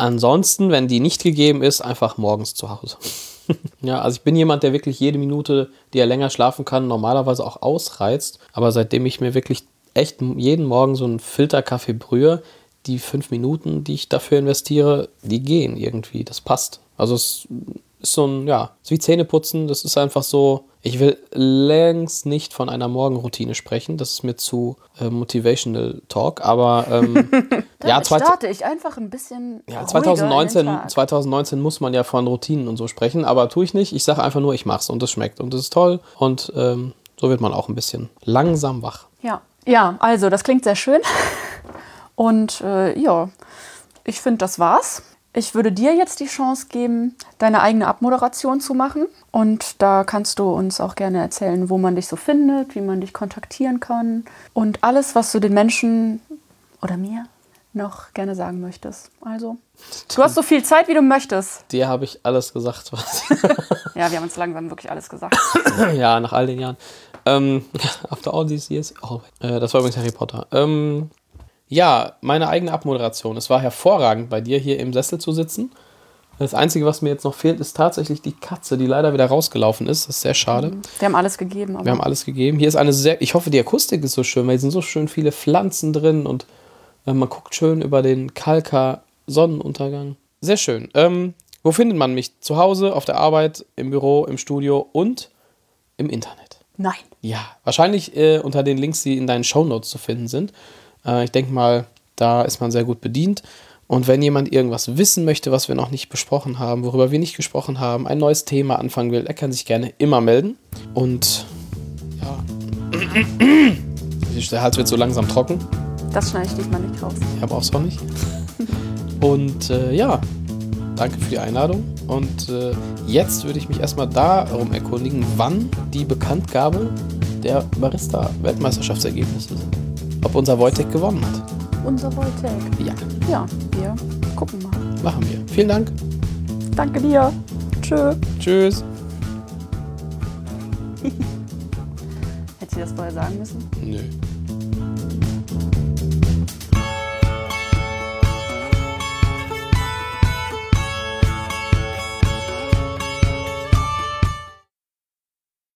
Ansonsten, wenn die nicht gegeben ist, einfach morgens zu Hause. (laughs) ja, also ich bin jemand, der wirklich jede Minute, die er länger schlafen kann, normalerweise auch ausreizt. Aber seitdem ich mir wirklich echt jeden Morgen so einen Filterkaffee brühe, die fünf Minuten, die ich dafür investiere, die gehen irgendwie. Das passt. Also es ist so ein, ja, ist wie Zähneputzen. Das ist einfach so. Ich will längst nicht von einer Morgenroutine sprechen. Das ist mir zu äh, motivational Talk. Aber ähm, (laughs) ja, starte ich einfach ein bisschen. ja, ruhiger in den 2019, Tag. 2019 muss man ja von Routinen und so sprechen, aber tue ich nicht. Ich sage einfach nur, ich mach's und es schmeckt und es ist toll und ähm, so wird man auch ein bisschen langsam wach. Ja. ja, also das klingt sehr schön. (laughs) Und äh, ja, ich finde, das war's. Ich würde dir jetzt die Chance geben, deine eigene Abmoderation zu machen. Und da kannst du uns auch gerne erzählen, wo man dich so findet, wie man dich kontaktieren kann und alles, was du den Menschen oder mir noch gerne sagen möchtest. Also, du hast so viel Zeit, wie du möchtest. Dir habe ich alles gesagt, was. (laughs) (laughs) Ja, wir haben uns langsam wirklich alles gesagt. ja, nach all den Jahren. Ähm, after all these years. Oh, äh, das war übrigens Harry Potter. Ähm, ja, meine eigene Abmoderation. Es war hervorragend, bei dir hier im Sessel zu sitzen. Das Einzige, was mir jetzt noch fehlt, ist tatsächlich die Katze, die leider wieder rausgelaufen ist. Das ist sehr schade. Wir haben alles gegeben. Wir haben alles gegeben. Hier ist eine sehr, ich hoffe, die Akustik ist so schön, weil hier sind so schön viele Pflanzen drin und äh, man guckt schön über den Kalka Sonnenuntergang. Sehr schön. Ähm, wo findet man mich? Zu Hause, auf der Arbeit, im Büro, im Studio und im Internet. Nein. Ja, wahrscheinlich äh, unter den Links, die in deinen Shownotes zu finden sind. Äh, ich denke mal, da ist man sehr gut bedient. Und wenn jemand irgendwas wissen möchte, was wir noch nicht besprochen haben, worüber wir nicht gesprochen haben, ein neues Thema anfangen will, er kann sich gerne immer melden. Und ja, (clears throat) der Hals wird so langsam trocken. Das schneide ich diesmal nicht raus. Ja, brauchst du auch nicht. Und äh, ja, danke für die Einladung. Und äh, jetzt würde ich mich erstmal darum erkundigen, wann die Bekanntgabe der Barista-Weltmeisterschaftsergebnisse sind. Ob unser Wojtek gewonnen hat. Unser Wojtek. Ja, Ja, wir gucken mal. machen wir. Vielen Dank. Danke dir. Tschö. Tschüss. (laughs) Hätte ich das vorher sagen müssen? Nö.